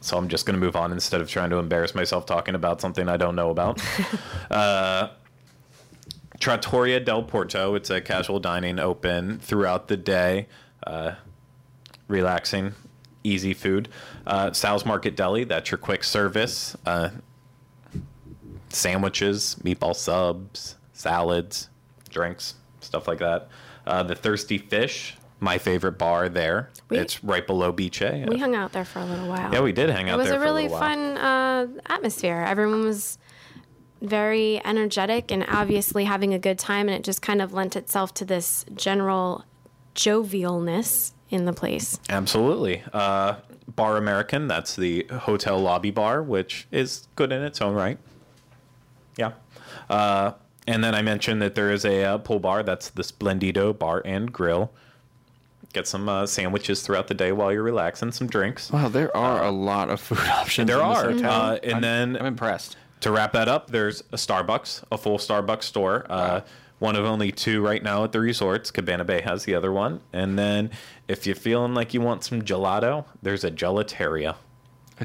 so I'm just going to move on instead of trying to embarrass myself talking about something I don't know about. uh, Trattoria del Porto. It's a casual dining open throughout the day. Uh, relaxing, easy food. Uh, Sal's Market Deli, that's your quick service. Uh, sandwiches, meatball subs, salads, drinks, stuff like that. Uh, the Thirsty Fish, my favorite bar there. We- it's right below Bice. We hung out there for a little while. yeah, we did hang out there. It was there a really a fun uh, atmosphere. Everyone was very energetic and obviously having a good time, and it just kind of lent itself to this general jovialness in the place. Absolutely. Uh, bar American, that's the hotel lobby bar, which is good in its own right. Yeah. Uh, and then I mentioned that there is a uh, pool bar. That's the Splendido Bar and Grill. Get some uh, sandwiches throughout the day while you're relaxing, some drinks. Wow, there are a lot of food options. There in this are. hotel. Uh, and I'm- then I'm impressed. to wrap that up, there's a Starbucks, a full Starbucks store. Uh, one of only two right now at the resorts. Cabana Bay has the other one. And then if you're feeling like you want some gelato, there's a gelateria.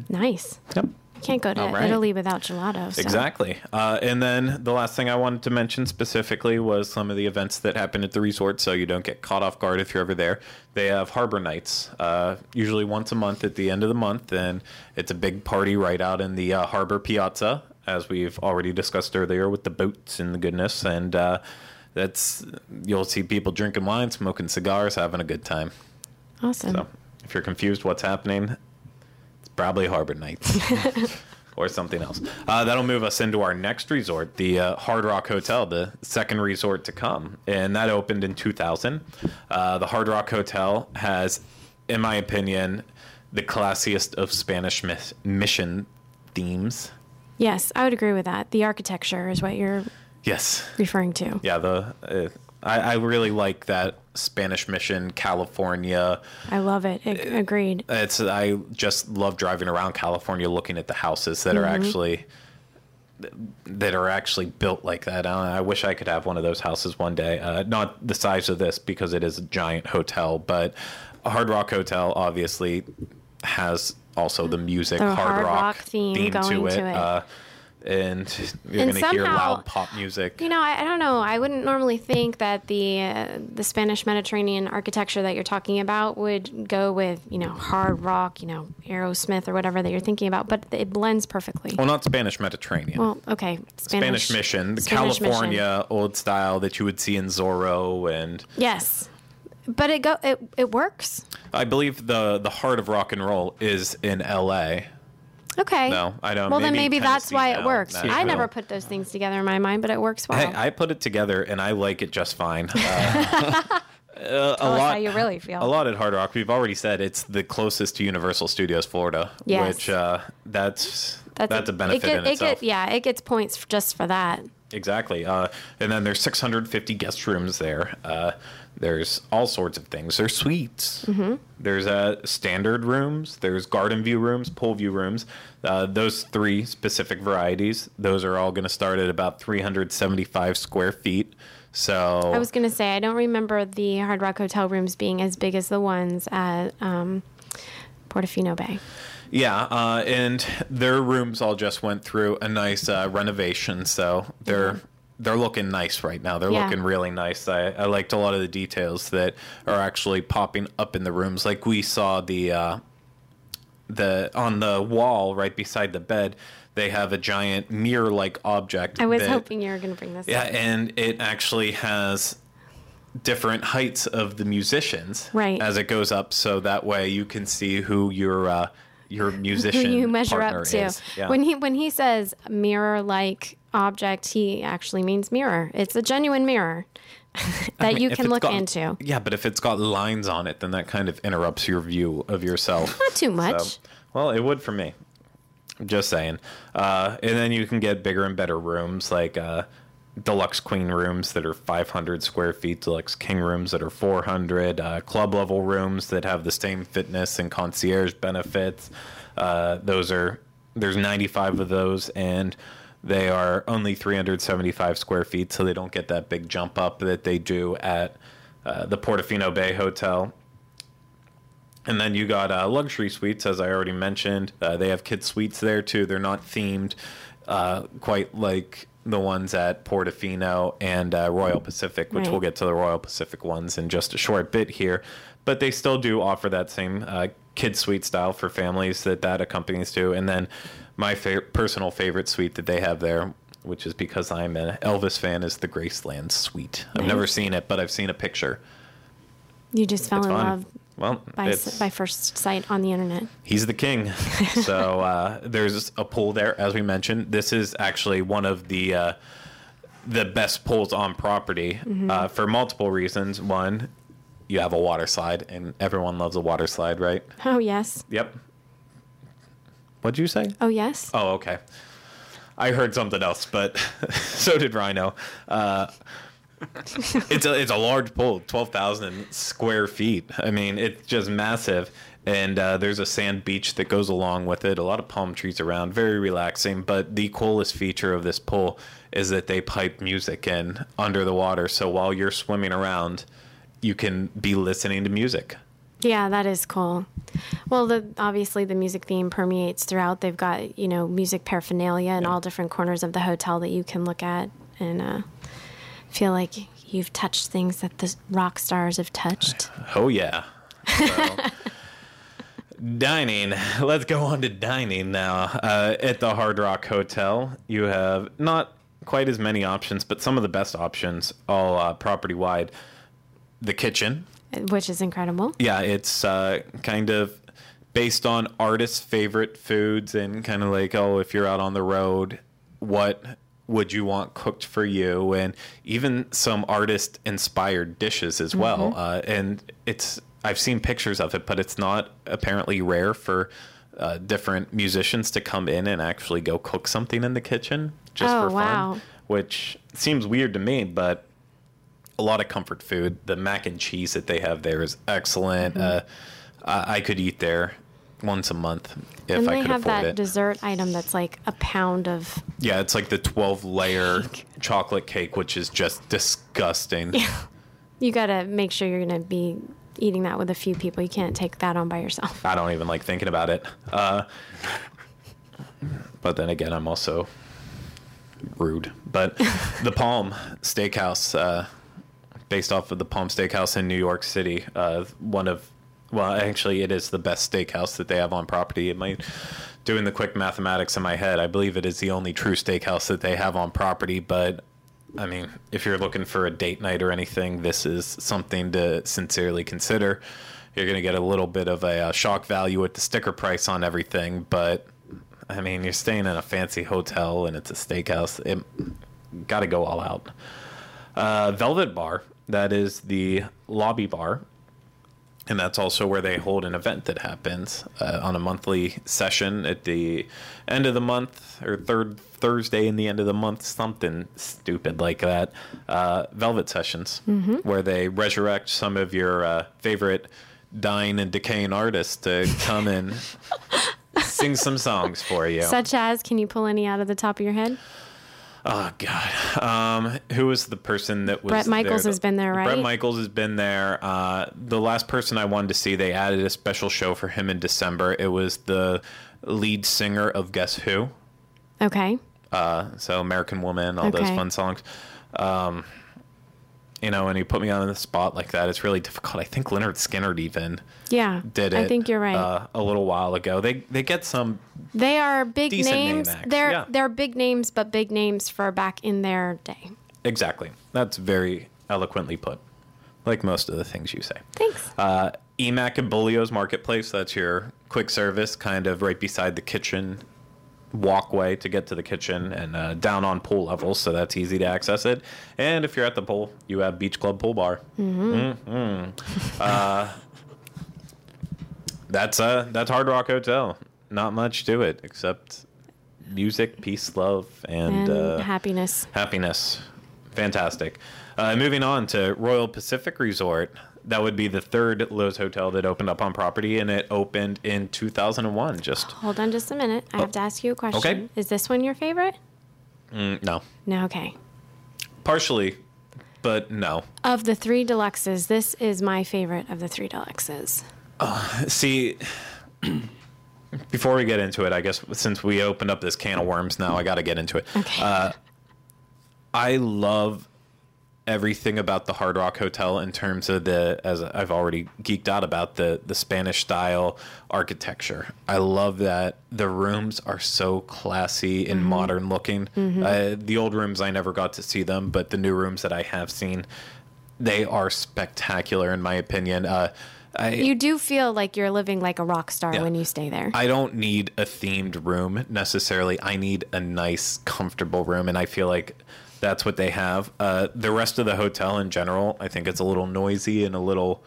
Nice. Yep. You can't go to right. Italy without gelato. so- Exactly. Uh, and then the last thing I wanted to mention specifically was some of the events that happen at the resort so you don't get caught off guard if you're ever there. They have harbor nights, uh, usually once a month at the end of the month, and it's a big party right out in the uh, harbor piazza, as we've already discussed earlier with the boats and the goodness. And uh, that's you'll see people drinking wine, smoking cigars, having a good time. Awesome. So if you're confused what's happening, Probably Harbor Nights. or something else. Uh, that'll move us into our next resort, the uh, Hard Rock Hotel, the second resort to come. And that opened in 2000. Uh, the Hard Rock Hotel has, in my opinion, the classiest of Spanish mission themes. Yes, I would agree with that. The architecture is what you're Yes. referring to. Yeah, the uh, I, I really like that Spanish Mission, California. I love it. A- agreed. It's I just love driving around California, looking at the houses that are actually that are actually built like that. I wish I could have one of those houses one day. Uh, not the size of this because it is a giant hotel, but a Hard Rock Hotel obviously has also the music The hard, hard rock, rock theme theme to it. to it. Uh, and you're going to hear loud pop music. You know, I, I don't know. I wouldn't normally think that the uh, the Spanish Mediterranean architecture that you're talking about would go with you know hard rock, you know Aerosmith or whatever that you're thinking about, but it blends perfectly. Well, not Spanish Mediterranean. Well, okay, Spanish, Spanish Mission, the Spanish Mission. California old style that you would see in Zorro, and Yes, but it go it it works. I believe the the heart of rock and roll is in L.A. Okay. No, I don't. Well, then maybe maybe that's why it works. I never put those things together in my mind, but it works well. Hey, I put it together and I like it just fine. Uh, uh, a lot, how you really feel. A lot at Hard Rock. We've already said it's the closest to Universal Studios Florida, Yes. which uh, that's that's, a, benefit it get, in it itself. Get, yeah, it gets points just for that. Exactly. Uh, and then there's 650 guest rooms there. There's all sorts of things. There's suites. Mm-hmm. There's uh, standard rooms. There's garden view rooms, pool view rooms. Uh, those three specific varieties, those are all going to start at about 375 square feet. So I was going to say, I don't remember the Hard Rock Hotel rooms being as big as the ones at um, Portofino Bay. Yeah, uh, and their rooms all just went through a nice uh, renovation, so they're they're looking nice right now. They're Yeah. looking really nice. I, I liked a lot of the details that are actually popping up in the rooms. Like we saw the uh, the on the wall right beside the bed, they have a giant mirror-like object. I was that- hoping you were going to bring this Yeah, up. and it actually has different heights of the musicians Right. as it goes up, so that way you can see who your uh, your Who musician you measure up to. Yeah. When he when he says mirror like object, he actually means mirror. It's a genuine mirror that you can look got- into. Yeah, but if it's got lines on it, then that kind of interrupts your view of yourself. Not too much. So, well, it would for me. Just saying. Uh, and then you can get bigger and better rooms like uh, deluxe queen rooms that are 500 square feet, deluxe king rooms that are 400, uh, club level rooms that have the same fitness and concierge benefits. Uh, those are there's 95 of those, and they are only 375 square feet, so they don't get that big jump up that they do at uh, the Portofino Bay Hotel. And then you got uh, luxury suites, as I already mentioned. Uh, they have kid suites there too. They're not themed uh, quite like the ones at Portofino and uh, Royal Pacific, which Right. we'll get to the Royal Pacific ones in just a short bit here. But they still do offer that same uh, kid suite style for families that that accompanies to. And then my fa- personal favorite suite that they have there, which is because I'm an Elvis fan, is the Graceland suite. I've Nice. never seen it, but I've seen a picture. You just fell It's in fun. love Well, by, by first sight on the internet. He's the king. so uh, there's a pool there, as we mentioned. This is actually one of the uh, the best pools on property uh, for multiple reasons. One, you have a water slide, and everyone loves a water slide, right? Oh, yes. Yep. What'd you say? Oh, yes. Oh, okay. I heard something else, but so did Rhino. Uh, it's a it's a large pool, twelve thousand square feet. I mean, it's just massive. And uh, there's a sand beach that goes along with it. A lot of palm trees around, very relaxing. But the coolest feature of this pool is that they pipe music in under the water. So while you're swimming around, you can be listening to music. Yeah, that is cool. Well, the obviously the music theme permeates throughout. They've got you know music paraphernalia in all different corners of the hotel that you can look at and uh, feel like you've touched things that the rock stars have touched. Oh yeah. So, dining. Let's go on to dining now. Uh, at the Hard Rock Hotel, you have not quite as many options, but some of the best options, all uh, property wide. The kitchen. Which is incredible. Yeah, it's uh, kind of based on artists' favorite foods and kind of like, oh, if you're out on the road, what would you want cooked for you? And even some artist inspired dishes as well. Uh, and it's, I've seen pictures of it, but it's not apparently rare for uh, different musicians to come in and actually go cook something in the kitchen just Oh, for fun, wow. which seems weird to me, but a lot of comfort food. The mac and cheese that they have there is excellent. Mm-hmm. Uh, I, I could eat there once a month if and I they could have afford that it. dessert item that's like a pound of. yeah, it's like the 12 layer chocolate cake, which is just disgusting. Yeah. You got to make sure you're going to be eating that with a few people. You can't take that on by yourself. I don't even like thinking about it. Uh, but then again, I'm also rude. But the Palm Steakhouse, uh, based off of the Palm Steakhouse in New York City, uh, one of, well, actually, it is the best steakhouse that they have on property. It might, doing the quick mathematics in my head, I believe it is the only true steakhouse that they have on property. But I mean, if you're looking for a date night or anything, this is something to sincerely consider. You're going to get a little bit of a uh, shock value with the sticker price on everything, but I mean, you're staying in a fancy hotel and it's a steakhouse. It got to go all out. Uh, Velvet Bar, that is the lobby bar. And that's also where they hold an event that happens uh, on a monthly session at the end of the month or third Thursday in the end of the month, something stupid like that. Uh, Velvet Sessions, where they resurrect some of your uh, favorite dying and decaying artists to come and sing some songs for you. Such as, can you pull any out of the top of your head? Oh God, um, who was the person that was? Bret Michaels there? has been there, right? Bret? Michaels has been there. Uh, the last person I wanted to see, they added a special show for him in December. It was the lead singer of Guess Who. Okay. Uh, so American Woman, all those fun songs. Um, you know, and he put me on the spot like that. It's really difficult. I think Lynyrd Skynyrd even Yeah. did it. I think you're right. Uh, a little while ago. They they get some they are big name names. acts, they're yeah. they're big names, but big names for back in their day. exactly. That's very eloquently put. Like most of the things you say. Thanks. Uh, Emack and Bolio's Marketplace, that's your quick service, kind of right beside the kitchen walkway to get to the kitchen and uh, down on pool level, so that's easy to access it. And if you're at the pool, you have Beach Club Pool Bar. Mm-hmm. Uh, that's uh, that's Hard Rock Hotel. Not much to it except music, peace, love, and, and uh, happiness. Happiness. Fantastic. Uh, moving on to Royal Pacific Resort. That would be the third Loews hotel that opened up on property, and it opened in 2001. Just Hold on just a minute. I have to ask you a question. Oh. Okay. Is this one your favorite? mm, no, No, okay. partially, but no. Of the three deluxes, this is my favorite of the three deluxes. See, before we get into it, I guess since we opened up this can of worms, now I got to get into it. Okay. Uh, I love everything about the Hard Rock Hotel in terms of the, as I've already geeked out about the the Spanish style architecture. I love that the rooms are so classy and modern looking. Uh, the old rooms I never got to see them, but the new rooms that I have seen, they are spectacular in my opinion. Uh, I, you do feel like you're living like a rock star Yeah. when you stay there. I don't need a themed room necessarily. I need a nice, comfortable room, and I feel like that's what they have. Uh, the rest of the hotel in general, I think it's a little noisy and a little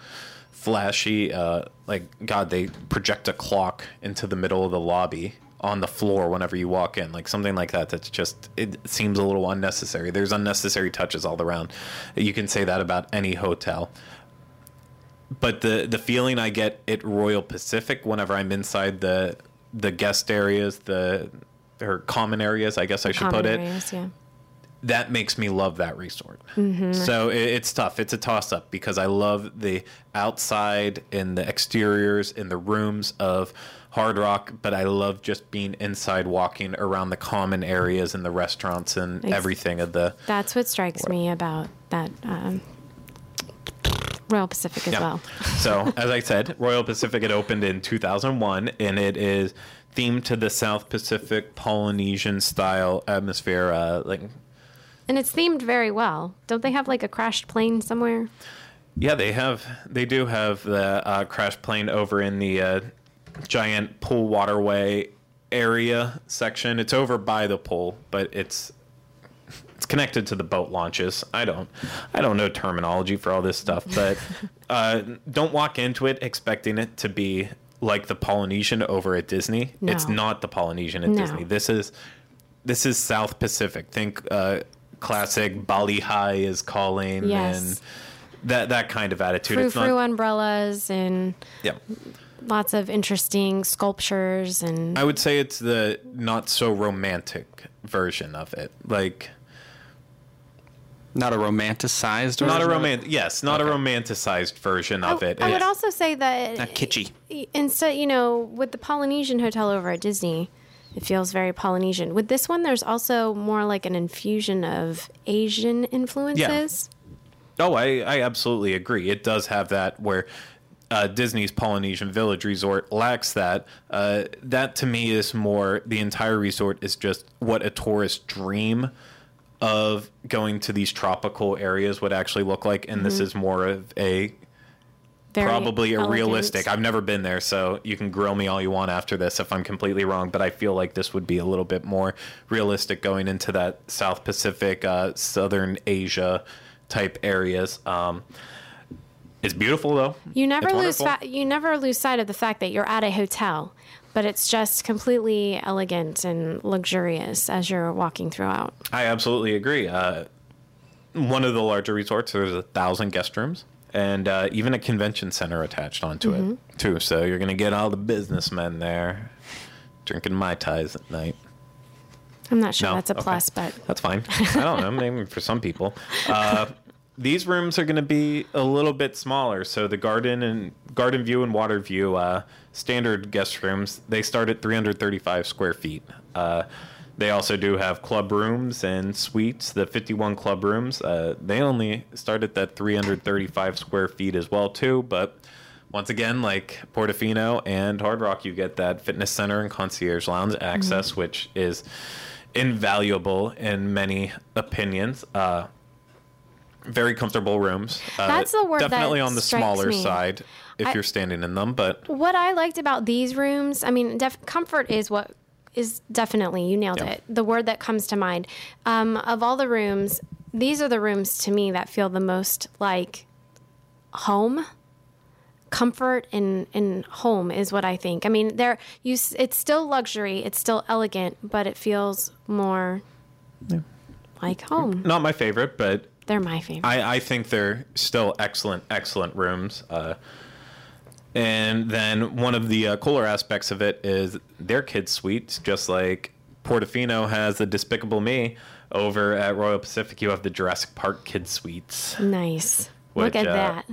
flashy. Uh, like God, they project a clock into the middle of the lobby on the floor whenever you walk in, like something like that. That's just it seems a little unnecessary. There's unnecessary touches all around. You can say that about any hotel but the the feeling I get at Royal Pacific whenever I'm inside the the guest areas, the or common areas, I guess I should Common put it, yeah. That makes me love that resort. Mm-hmm. So it, it's tough. It's a toss up because I love the outside and the exteriors and the rooms of Hard Rock, but I love just being inside, walking around the common areas and the restaurants and everything of the That's what strikes me about that um, Royal Pacific as Yeah. well. so, as I said, Royal Pacific it opened in 2001, and it is themed to the South Pacific Polynesian style atmosphere. Uh, like, And it's themed very well. Don't they have like a crashed plane somewhere? yeah, they have, they do have the uh, crash plane over in the uh, giant pool waterway area section. It's over by the pool, but it's it's connected to the boat launches. I don't I don't know terminology for all this stuff, but uh, don't walk into it expecting it to be like the Polynesian over at Disney. No. It's not the Polynesian at No. Disney. This is this is South Pacific. Think uh, classic Bali Ha'i is calling Yes. and that that kind of attitude. Frou it's frou not. umbrellas and Yeah, lots of interesting sculptures and I would say it's the not so romantic version of it. Like Not a romanticized. not a version of it? romantic. Yes, not Okay. a romanticized version of I, it. I would also say that Not kitschy. instead, you know, with the Polynesian hotel over at Disney, it feels very Polynesian. With this one, there's also more like an infusion of Asian influences. Yeah. Oh, I, I absolutely agree. It does have that where uh, Disney's Polynesian Village Resort lacks that. Uh, that to me is more the entire resort is just what a tourist dream of going to these tropical areas would actually look like, and this is more of a Very probably a elegant. realistic. I've never been there, so you can grill me all you want after this if I'm completely wrong. But I feel like this would be a little bit more realistic going into that South Pacific, uh, Southern Asia type areas. Um, it's beautiful though. You never It's lose fa- you never lose sight of the fact that you're at a hotel, but it's just completely elegant and luxurious as you're walking throughout. I absolutely agree. Uh, one of the larger resorts, there's a thousand guest rooms and uh, even a convention center attached onto Mm-hmm. it too. So you're gonna get all the businessmen there drinking mai tais at night. I'm not sure No? that's a Okay. plus, but That's fine. I don't know. Maybe for some people. Uh, these rooms are going to be a little bit smaller. So the garden and garden view and water view uh, standard guest rooms they start at 335 square feet. They also do have club rooms and suites. The 51 club rooms uh, they only start at that 335 square feet as well too. But once again, like Portofino and Hard Rock, you get that fitness center and concierge lounge access, which is invaluable in many opinions. Uh, very comfortable rooms. Uh, That's the word that Definitely on the smaller me. side if I- you're standing in them, but what I liked about these rooms, I mean, def- comfort is what is definitely you nailed Yeah. it. The word that comes to mind um, of all the rooms, these are the rooms to me that feel the most like home. Comfort and, and home is what I think. I mean, there you. It's still luxury. It's still elegant, but it feels more like home. not my favorite. But They're my favorite. I, I think they're still excellent, excellent rooms. Uh, and then one of the uh, cooler aspects of it is their kids' suites, just like Portofino has the Despicable Me. Over at Royal Pacific, you have the Jurassic Park kids' suites. nice. Which, Look at uh, that.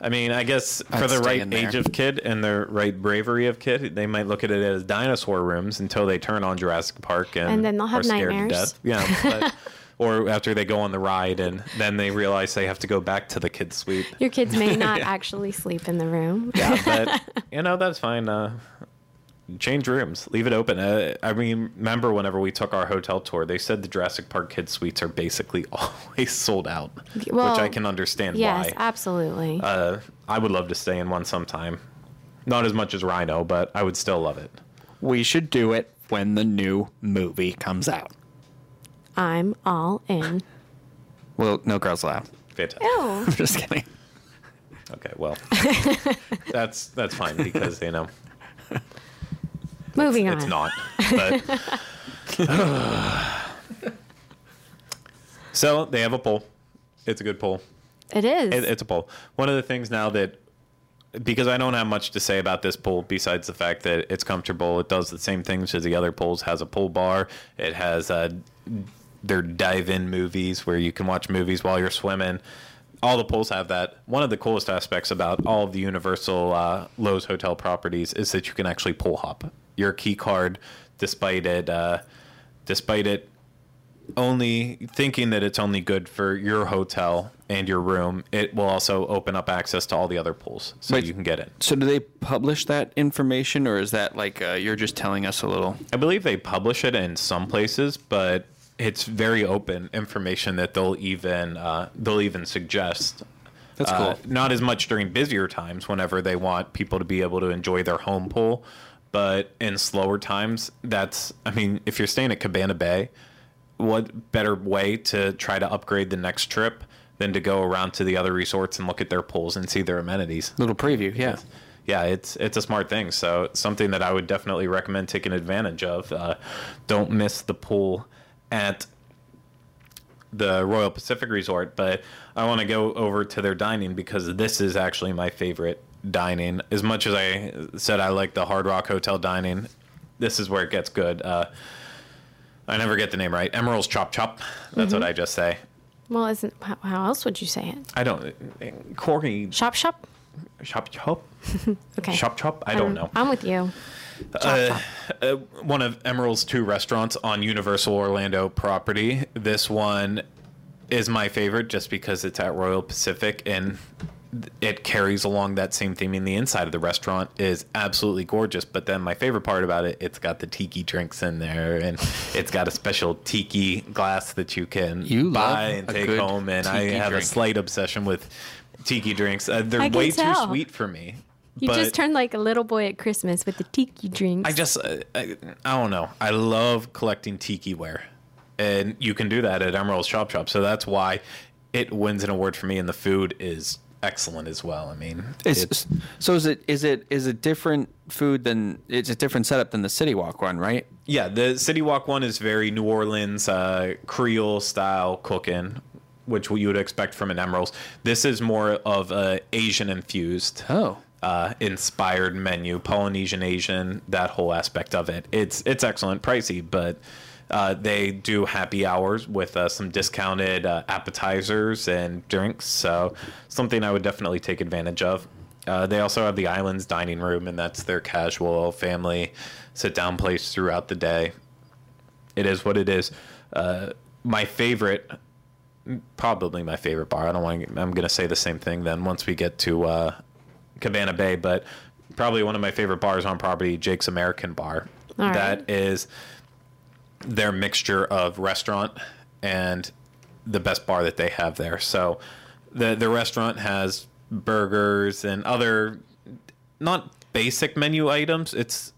I mean, I guess for I'd the right age of kid and the right bravery of kid, they might look at it as dinosaur rooms until they turn on Jurassic Park and, And then they'll have are scared to nightmares. death. Yeah, but, or after they go on the ride and then they realize they have to go back to the kids' suite. Your kids may not actually sleep in the room. Yeah, but you know that's fine. Uh, change rooms, leave it open. Uh, I mean, remember whenever we took our hotel tour, they said the Jurassic Park kids' suites are basically always sold out, Well, which I can understand Yes, why. absolutely. Uh, I would love to stay in one sometime. Not as much as Rhino, but I would still love it. We should do it when the new movie comes out. I'm all in. Well, no girls allowed. Fantastic. Ew. I'm just kidding. Okay, well, that's that's fine because you know Moving on. it's not. But so they have a poll. It's a good poll. It is. It, it's a poll. One of the things now that because I don't have much to say about this pool besides the fact that it's comfortable. It does the same things as the other pools. Has a pool bar. It has uh, their dive-in movies where you can watch movies while you're swimming. All the pools have that. One of the coolest aspects about all of the Universal uh, Loews hotel properties is that you can actually pool hop your key card, despite it, uh, despite it only thinking that it's only good for your hotel and your room, it will also open up access to all the other pools, so Wait. you can get in. So, do they publish that information, or is that like uh, you're just telling us a little? I believe they publish it in some places, but it's very open information that they'll even uh, they'll even suggest That's Uh, cool. not as much during busier times whenever they want people to be able to enjoy their home pool. But in slower times, that's, I mean, if you're staying at Cabana Bay, what better way to try to upgrade the next trip than to go around to the other resorts and look at their pools and see their amenities? Little preview, yeah. yeah, it's it's a smart thing. So something that I would definitely recommend taking advantage of. Uh, don't miss the pool at the Royal Pacific Resort, but I want to go over to their dining because this is actually my favorite dining. As much as I said I like the Hard Rock Hotel dining, this is where it gets good. Uh, I never get the name right. Emeril's Chop Chop. That's what I just say. Well, isn't how, else would you say it? I don't. Corey Shop shop. Chop Chop. Okay. Chop Chop. I don't know. I'm with you. Chop Uh, uh, one of Emeril's two restaurants on Universal Orlando property. This one is my favorite just because it's at Royal Pacific and it carries along that same theme. And the inside of the restaurant is absolutely gorgeous. But then my favorite part about it, it's got the tiki drinks in there, and it's got a special tiki glass that you can You buy and take home. And I tiki have a slight obsession with tiki drinks. Uh, they're I can way too sweet for me. You but- just turned like a little boy at Christmas with the tiki drinks. I just, uh, I, I don't know. I love collecting tiki ware, and you can do that at Emeril's Shop Shop. So that's why it wins an award for me, and the food is excellent as well. I mean, It's, it's, so is it is it is it different food than it's a different setup than the City Walk one, right? yeah. The City Walk one is very New Orleans uh, Creole style cooking, which you would expect from an Emeril's. This is more of a Asian infused. Oh, uh, inspired menu, Polynesian, Asian, that whole aspect of it. It's it's excellent, pricey, but uh, they do happy hours with uh, some discounted uh, appetizers and drinks. So something I would definitely take advantage of. Uh, they also have the Islands dining room, and that's their casual family sit down place throughout the day. It is what it is. Uh, my favorite probably my favorite bar. I don't want. I'm going to say the same thing then once we get to Cabana Bay, but probably one of my favorite bars on property, Jake's American Bar. All right. That is their mixture of restaurant and the best bar that they have there. So the the restaurant has burgers and other not basic menu items. It's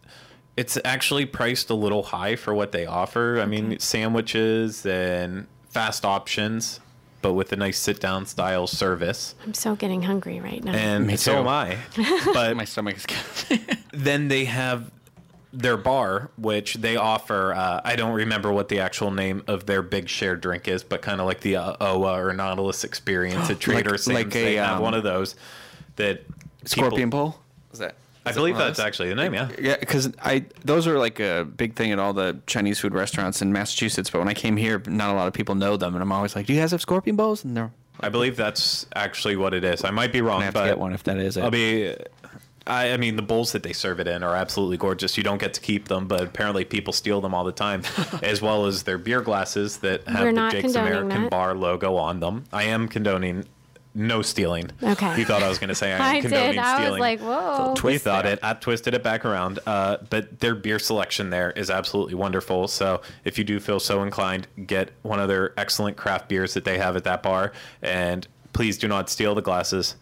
it's actually priced a little high for what they offer. I mean, sandwiches and fast options, but with a nice sit down style service. I'm so getting hungry right now. And Me so too. am I. But my stomach is. then they have their bar, which they offer. Uh, I don't remember what the actual name of their big shared drink is, but kind of like the uh, OA or Nautilus experience at Trader Sam's. like a, they have um, one of those that Scorpion people- pole. Is that? I believe that's actually the name. Yeah. Yeah, because I those are like a big thing at all the Chinese food restaurants in Massachusetts. But when I came here, not a lot of people know them, and I'm always like, "Do you guys have scorpion bowls?" And they're I believe that's actually what it is. I might be wrong, I have but to get one if that is it. I'll be. I, I mean, the bowls that they serve it in are absolutely gorgeous. You don't get to keep them, but apparently people steal them all the time, as well as their beer glasses that have We're the not Jake's condoning American that. Bar logo on them. I am condoning no stealing. Okay. You thought I was going to say I am I condoning did. I stealing. was like, whoa. We thought it. I twisted it back around. Uh, but their beer selection there is absolutely wonderful. So if you do feel so inclined, get one of their excellent craft beers that they have at that bar, and please do not steal the glasses.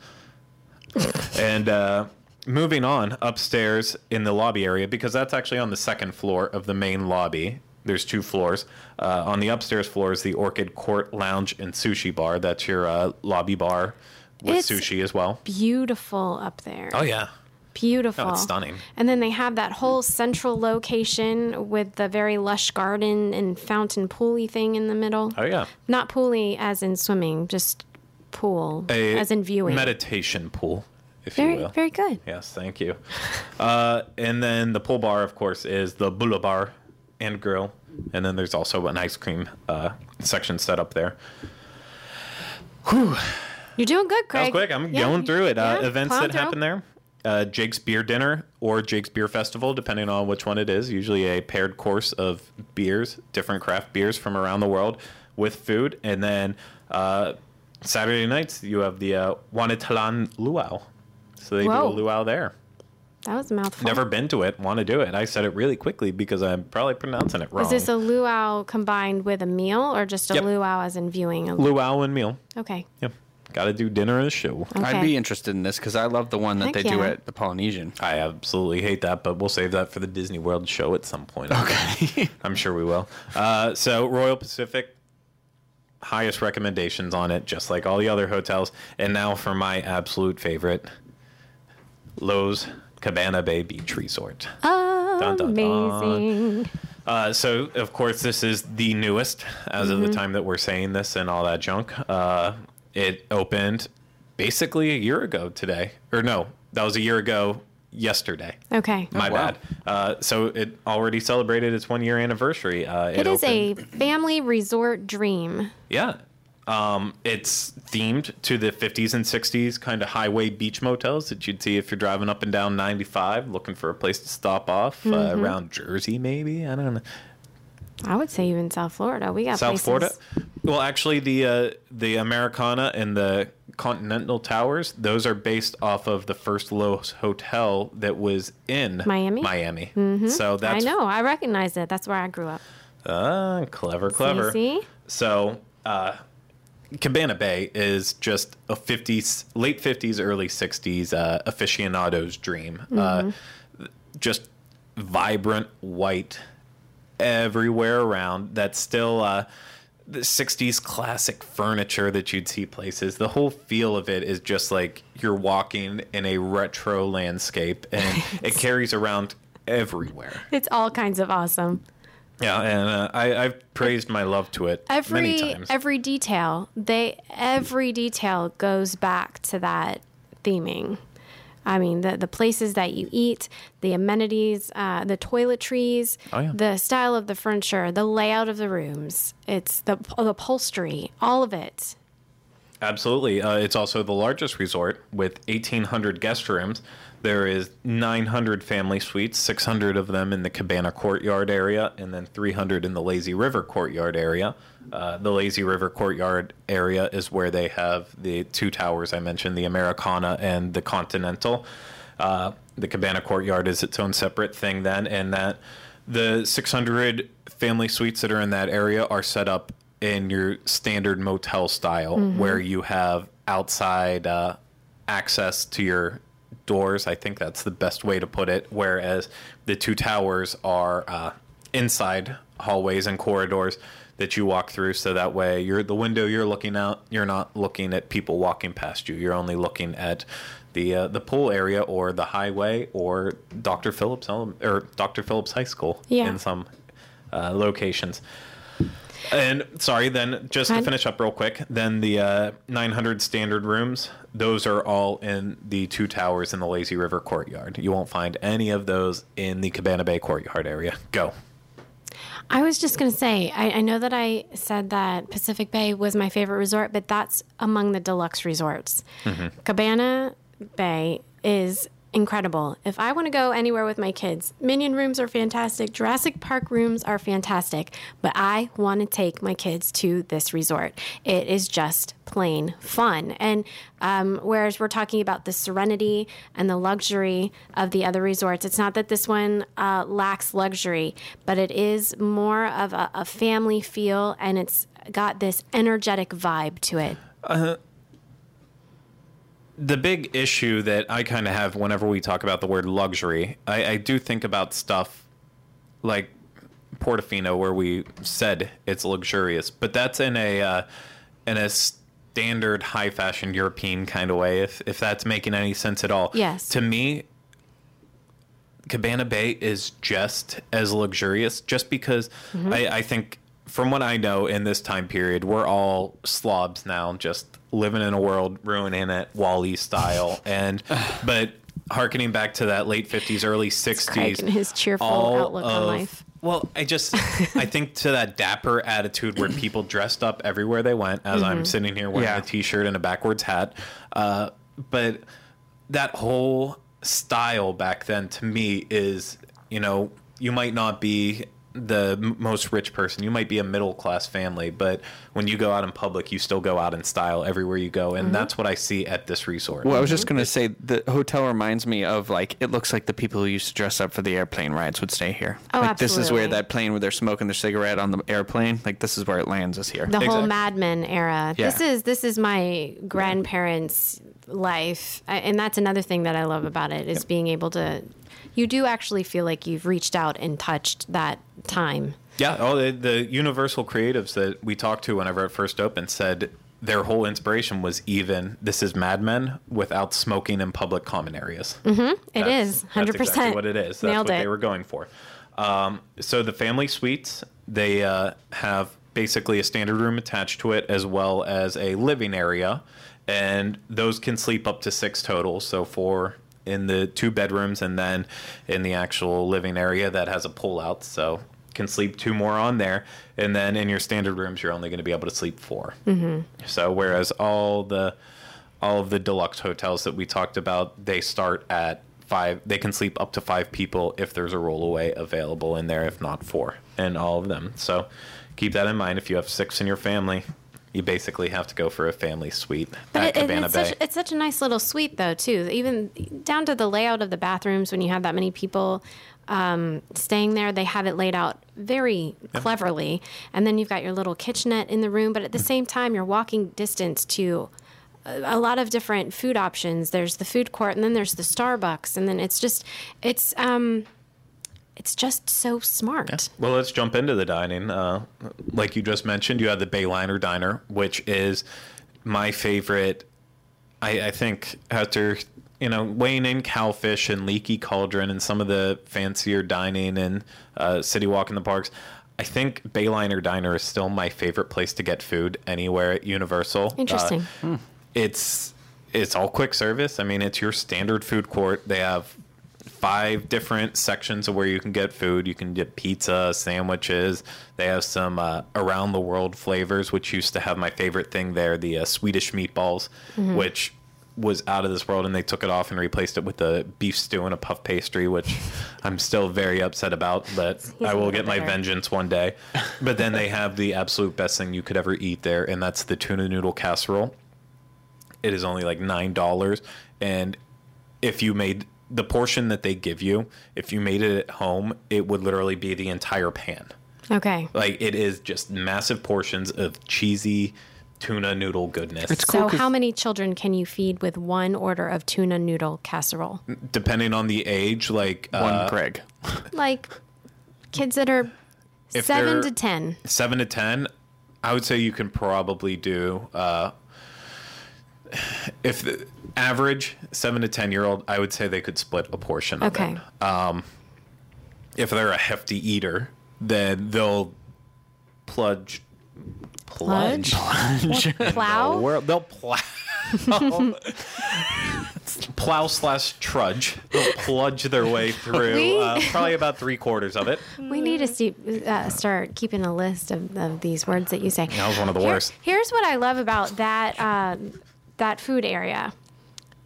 and uh, moving on upstairs in the lobby area, because that's actually on the second floor of the main lobby. There's two floors. Uh, on the upstairs floor is the Orchid Court Lounge and Sushi Bar. That's your uh, lobby bar with It's- sushi as well. Beautiful up there. Oh yeah. Beautiful. No, it's stunning. And then they have that whole central location with the very lush garden and fountain pooly thing in the middle. Oh yeah. Not pooly as in swimming, just pool a as in viewing. meditation pool, if you very, will. very good. Yes, thank you. Uh, and then the pool bar, of course, is the Bula Bar and Grill. And then there's also an ice cream uh, section set up there. You're doing good, Craig. That was quick. I'm Yeah, going through it. Uh, events that through. happen there. Uh, Jake's Beer Dinner or Jake's Beer Festival, depending on which one it is. Usually a paired course of beers, different craft beers from around the world with food. And then uh, Saturday nights, you have the uh, Wantilan Luau. So they Whoa. do a luau there. That was a mouthful. Never been to it, want to do it. I said it really quickly because I'm probably pronouncing it wrong. Is this a luau combined with a meal or just a Yep. luau as in viewing a luau and meal? Okay. Yep. got to do dinner and a show. I'd be interested in this because I love the one that Heck they do at the Polynesian. I absolutely hate that, but we'll save that for the Disney World show at some point. Okay. I'm sure we will. Uh, so, Royal Pacific, highest recommendations on it, just like all the other hotels. And now for my absolute favorite Loews Cabana Bay Beach Resort. Dun, dun, dun. Amazing. Uh, so, of course, this is the newest as of the time that we're saying this and all that junk. Uh, it opened basically a year ago today. Or no, that was a year ago yesterday. Okay. My wow. bad. Uh, so it already celebrated its one year anniversary. Uh, It is opened- a family resort dream. yeah. Um, it's themed to the 50s and 60s kind of highway beach motels that you'd see if you're driving up and down 95 looking for a place to stop off uh, Mm-hmm. around Jersey, maybe. I don't know. I would say even South Florida. We got South places. Florida. Well, actually, the uh, the Americana and the Continental Towers, those are based off of the first Loews hotel that was in Miami? Miami. Mm-hmm. So I know. I recognize it. That's where I grew up. Ah, clever, clever. See? So, uh, Cabana Bay is just a 50s, late 50s, early 60s uh, aficionado's dream. Uh, just vibrant white everywhere around. That's still uh, the 60s classic furniture that you'd see places. The whole feel of it is just like you're walking in a retro landscape, and it carries around everywhere. It's all kinds of awesome. Yeah, and uh, I, I've praised my love to it many Every times. every detail, they every detail goes back to that theming. I mean, the the places that you eat, the amenities, uh, the toiletries, Oh, yeah. the style of the furniture, the layout of the rooms. It's the, the upholstery, all of it. Absolutely. Uh, it's also the largest resort with 1,800 guest rooms. There is 900 family suites, 600 of them in the Cabana Courtyard area, and then 300 in the Lazy River Courtyard area. Uh, the Lazy River Courtyard area is where they have the two towers I mentioned, the Americana and the Continental. Uh, the Cabana Courtyard is its own separate thing then, and that the 600 family suites that are in that area are set up in your standard motel style, where you have outside uh, access to your doors. I think that's the best way to put it. Whereas the two towers are uh, inside hallways and corridors that you walk through, so that way you're the window you're looking out. You're not looking at people walking past you. You're only looking at the uh, the pool area or the highway or Dr. Phillips or Dr. Phillips High School Yeah. in some uh, locations. And sorry, then just to finish up real quick, then the uh, 900 standard rooms, those are all in the two towers in the Lazy River Courtyard. You won't find any of those in the Cabana Bay Courtyard area. Go. I was just going to say, I, I know that I said that Pacific Bay was my favorite resort, but that's among the deluxe resorts. Cabana Bay is incredible. If I want to go anywhere with my kids, Minion rooms are fantastic, Jurassic Park rooms are fantastic, but I want to take my kids to this resort. It is just plain fun. And um, whereas we're talking about the serenity and the luxury of the other resorts, it's not that this one uh, lacks luxury, but it is more of a, a family feel and it's got this energetic vibe to it. The big issue that I kind of have whenever we talk about the word luxury, I, I do think about stuff like Portofino, where we said it's luxurious, but that's in a uh, in a standard high fashion European kind of way. If if that's making any sense at all, Yes. To me, Cabana Bay is just as luxurious, just because I, I think, from what I know in this time period, we're all slobs now, just living in a world, ruining it, WALL-E style. And, but harkening back to that late 50s, early 60s, and his cheerful all outlook on life. Well, I just I think to that dapper attitude where people dressed up everywhere they went, as Mm-hmm. I'm sitting here wearing Yeah. a t-shirt and a backwards hat. Uh, but that whole style back then to me is, you know, you might not be the most rich person. You might be a middle class family, but when you go out in public, you still go out in style everywhere you go, and mm-hmm. that's what I see at this resort. Well, I was just mm-hmm. gonna say the hotel reminds me of like it looks like the people who used to dress up for the airplane rides would stay here. Oh, like this is where that plane where they're smoking their cigarette on the airplane. Like this is where it lands is here. the whole Exactly. Mad Men era. Yeah. This is this is my grandparents' life, I- and that's another thing that I love about it is being able to. You do actually feel like you've reached out and touched that time. Yeah, all the, the Universal creatives that we talked to whenever it first opened said their whole inspiration was even this is Mad Men without smoking in public common areas. It That's- is hundred That's exactly percent what it is. That's Nailed what it. they were going for. Um, so the family suites, they uh, have basically a standard room attached to it, as well as a living area, and those can sleep up to six total. So four in the two bedrooms, and then in the actual living area that has a pull out. So can sleep two more on there, and then in your standard rooms, you're only going to be able to sleep 4 Mm-hmm. So whereas all the all of the deluxe hotels that we talked about, they start at five. They can sleep up to five people if there's a rollaway available in there, if not four, in all of them. So keep that in mind. If you have six in your family, you basically have to go for a family suite But at it- Cabana it's, Bay. such, it's such a nice little suite, though, too. Even down to the layout of the bathrooms, when you have that many people um, staying there, they have it laid out very cleverly. And then you've got your little kitchenette in the room, but at the same time, you're walking distance to a a lot of different food options. There's the food court, and then there's the Starbucks, and then it's just, it's, um, it's just so smart. Well, let's jump into the dining. Uh, like you just mentioned, you have the Bayliner Diner, which is my favorite. I, I think after you know weighing in Cowfish and Leaky Cauldron and some of the fancier dining and uh, City Walk in the parks, I think Bayliner Diner is still my favorite place to get food anywhere at Universal. Uh, Interesting. it's it's all quick service. I mean, it's your standard food court. They have five different sections of where you can get food. You can get pizza, sandwiches. They have some uh, around the world flavors, which used to have my favorite thing there, the uh, Swedish meatballs, which was out of this world, and they took it off and replaced it with a beef stew and a puff pastry, which I'm still very upset about. But He's I will get my vengeance one day. But then they have the absolute best thing you could ever eat there, and that's the tuna noodle casserole it is only like nine dollars and if you made the portion that they give you if you made it at home it would literally be the entire pan Okay. like it is just massive portions of cheesy tuna noodle goodness It's cool So, 'cause- how many children can you feed with one order of tuna noodle casserole? depending on the age like One uh, Craig. Like kids that are If seven to ten. seven to ten i would say you can probably do uh if the average seven to ten year old i would say they could split a portion of it. Okay. it if they're a hefty eater, then they'll plunge. Plunge? Plunge. Plow? Where they'll plow. plow slash trudge. They'll plunge their way through We- uh, probably about three quarters of it. We need to see, uh, start keeping a list of, of these words that you say. That was one of the Here- worst. Here's what I love about that um, that food area.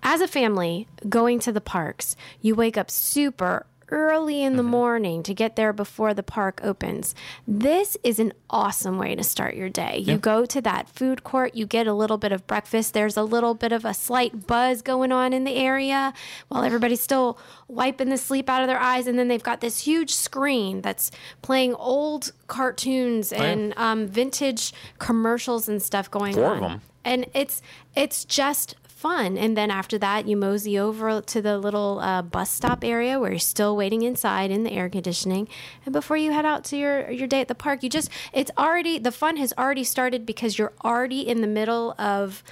As a family going to the parks, you wake up super early in the Mm-hmm. morning to get there before the park opens. This is an awesome way to start your day. You go to that food court, you get a little bit of breakfast. There's a little bit of a slight buzz going on in the area while everybody's still wiping the sleep out of their eyes. And then they've got this huge screen that's playing old cartoons yeah. and um, vintage commercials and stuff going Four on. of 'em. And it's it's just fun. And then after that, you mosey over to the little uh, bus stop area where you're still waiting inside in the air conditioning. And before you head out to your your day at the park, you just it's already the fun has already started because you're already in the middle of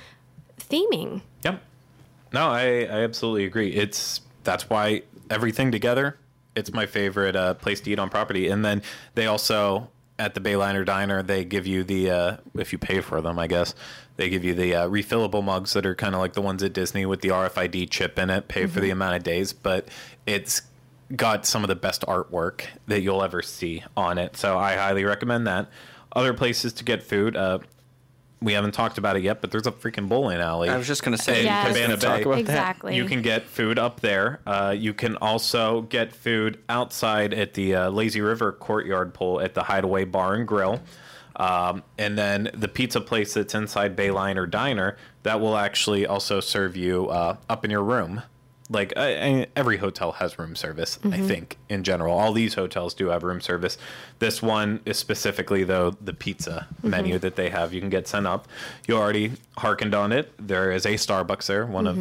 theming. Yep. No, I, I absolutely agree. It's that's why everything together, it's my favorite uh, place to eat on property. And then they also at the Bayliner Diner, they give you the uh, if you pay for them, I guess they give you the uh, refillable mugs that are kind of like the ones at Disney with the RFID chip in it. Pay for the amount of days, but it's got some of the best artwork that you'll ever see on it. So I highly recommend that. Other places to get food. Uh, we haven't talked about it yet, but there's a freaking bowling alley. I was just gonna say, Yes. Cabana talk Bay. about Exactly. You can get food up there. Uh, you can also get food outside at the uh, Lazy River Courtyard Pool at the Hideaway Bar and Grill. Um, and then the pizza place that's inside Bayliner Diner that will actually also serve you uh, up in your room. Like I, every hotel has room service, I think in general. All these hotels do have room service. This one is specifically though the pizza menu that they have. You can get sent up. You already hearkened on it. There is a Starbucks there, one of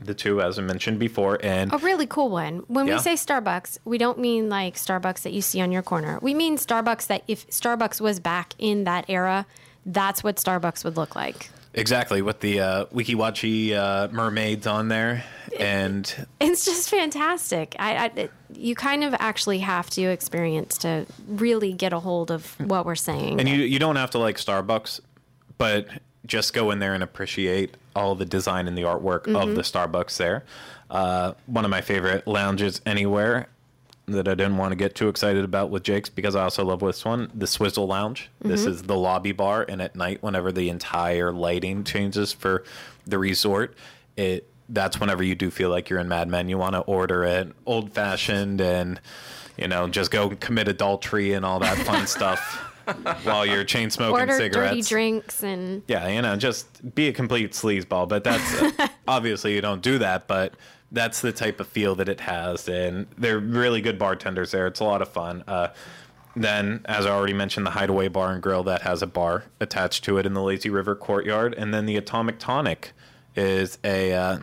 the two, as I mentioned before, and A really cool one. When Yeah. we say Starbucks, we don't mean like Starbucks that you see on your corner. We mean Starbucks that if Starbucks was back in that era, that's what Starbucks would look like. exactly with the uh, Weeki Wachee uh, mermaids on there, and It's just fantastic. I, I it, you kind of actually have to experience to really get a hold of what we're saying. And you you don't have to like Starbucks, but just go in there and appreciate all the design and the artwork of the Starbucks there. Uh, one of my favorite lounges anywhere that I didn't want to get too excited about with Jake's because I also love this one, the Swizzle Lounge. This is the lobby bar, and at night, whenever the entire lighting changes for the resort, it that's whenever you do feel like you're in Mad Men. You want to order it old fashioned and you know just go commit adultery and all that fun stuff while you're chain smoking Order cigarettes. dirty drinks and Yeah, you know, just be a complete sleazeball. But that's uh, obviously you don't do that, but that's the type of feel that it has, and they're really good bartenders there. It's a lot of fun. Uh, then, as I already mentioned, the Hideaway Bar and Grill that has a bar attached to it in the Lazy River Courtyard, and then the Atomic Tonic is a uh,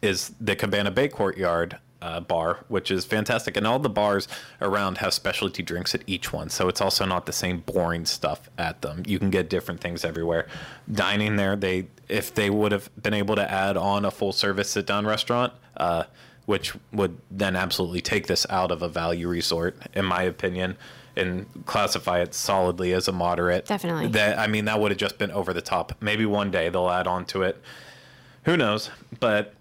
is the Cabana Bay Courtyard uh, bar, which is fantastic. And all the bars around have specialty drinks at each one, so it's also not the same boring stuff at them. You can get different things everywhere. Dining there, they if they would have been able to add on a full service sit down restaurant. Uh, which would then absolutely take this out of a value resort, in my opinion, and classify it solidly as a moderate. Definitely. That I mean, that would have just been over the top. Maybe one day they'll add on to it. Who knows? But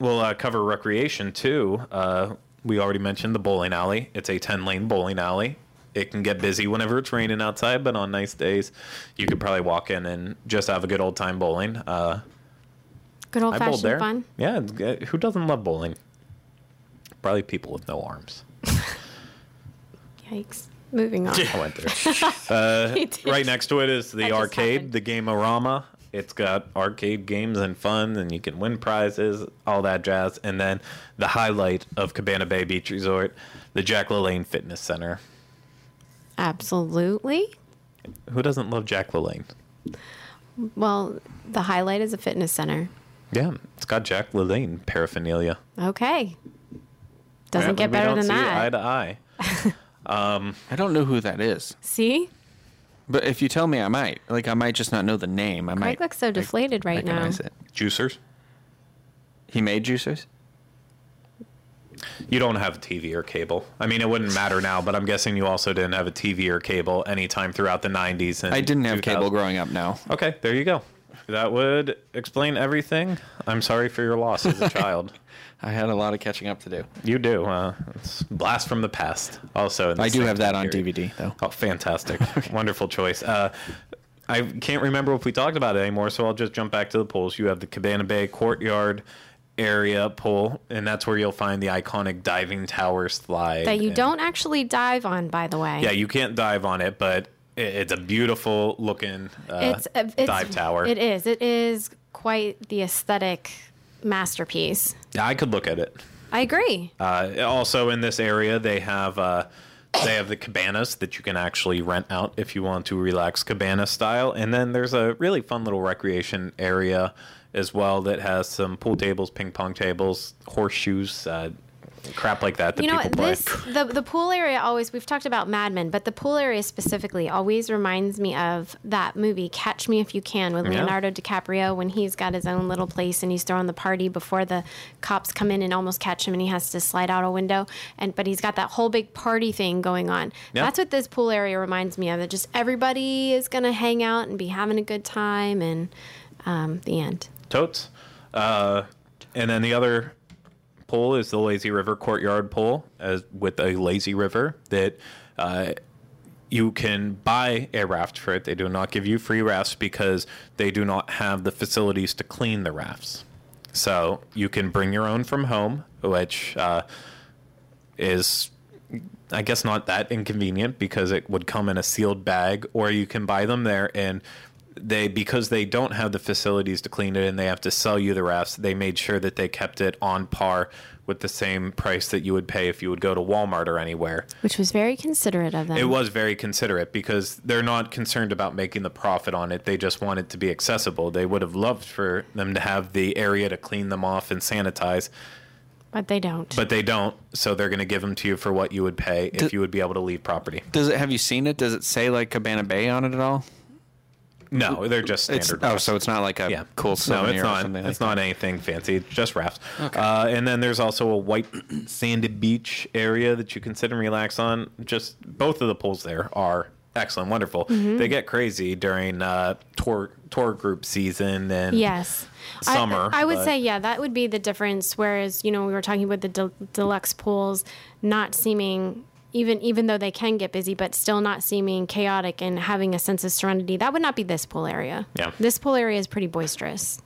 we'll uh, cover recreation too. Uh, we already mentioned the bowling alley. It's a 10 lane bowling alley. It can get busy whenever it's raining outside, but on nice days, you could probably walk in and just have a good old time bowling. Uh, good old I bowled fashioned there. fun. Yeah, who doesn't love bowling? Probably people with no arms. Yikes. Moving on. I went there. Uh, right next to it is the arcade, happened. the Game-O-Rama. It's got arcade games and fun, and you can win prizes, all that jazz. And then the highlight of Cabana Bay Beach Resort, the Jack LaLanne Fitness Center. Absolutely. Who doesn't love Jack LaLanne? Well, the highlight is a fitness center. Yeah, it's got Jack LaLanne paraphernalia. Okay. Doesn't get Apparently we better don't than see Eye that. to eye. Um, I don't know who that is, See? But if you tell me, I might. Like, I might just not know the name. I might. Greg looks so deflated right now. recognize It. Juicers. He made juicers. You don't have a TV or cable. I mean, it wouldn't matter now, but I'm guessing you also didn't have a TV or cable anytime throughout the 90s. And I didn't have cable growing up. Now. Okay, there you go. That would explain everything. I'm sorry for your loss as a child. I had a lot of catching up to do. You do. Uh, it's blast from the past. Also, in the I do have that time on period. DVD though. Oh, fantastic! Wonderful choice. Uh, I can't remember if we talked about it anymore, so I'll just jump back to the pools. You have the Cabana Bay Courtyard area pool, and that's where you'll find the iconic diving tower slide. That you and- don't actually dive on, by the way. Yeah, you can't dive on it, but it, it's a beautiful looking uh, it's, it's dive tower. It is. It is quite the aesthetic masterpiece. Yeah, I could look at it. I agree. Uh, also in this area, they have uh, they have the cabanas that you can actually rent out if you want to relax cabana style, and then there's a really fun little recreation area as well that has some pool tables, ping pong tables, horseshoes, uh, crap like that that you know people play. this the the pool area always we've talked about Mad Men, but the pool area specifically always reminds me of that movie Catch Me If You Can with Yeah. Leonardo DiCaprio when he's got his own little place and he's throwing the party before the cops come in and almost catch him and he has to slide out a window and but he's got that whole big party thing going on. Yeah. That's what this pool area reminds me of. That just everybody is gonna hang out and be having a good time and um, the end. totes. Uh, and then the other pool is the Lazy River Courtyard pool, as with a lazy river that uh, you can buy a raft for it. They do not give you free rafts because they do not have the facilities to clean the rafts. So you can bring your own from home, which uh, is, I guess, not that inconvenient because it would come in a sealed bag, or you can buy them there and they because they don't have the facilities to clean it and they have to sell you the rafts they made sure that they kept it on par with the same price that you would pay if you would go to Walmart or anywhere Which was very considerate of them. it was very considerate because they're not concerned about making the profit on it. They just want it to be accessible. They would have loved for them to have the area to clean them off and sanitize, but they don't. but they don't. So they're going to give them to you for what you would pay if you would be able to leave property. Does it? Have you seen it? Does it say like Cabana Bay on it at all? No, they're just standard. It's oh, so it's not like a yeah, cool No, souvenir it's or not. something. It's like not anything fancy. It's just rafts. Uh, and then there's also a white sanded beach area that you can sit and relax on. Just both of the pools there are excellent, wonderful. Mm-hmm. They get crazy during uh, tour tour group season and Yes. Summer, I, would but- say, yeah, that would be the difference. Whereas, you know, we were talking about the del- deluxe pools not seeming, even even though they can get busy, but still not seeming chaotic and having a sense of serenity. That would not be this pool area. Yeah. This pool area is pretty boisterous.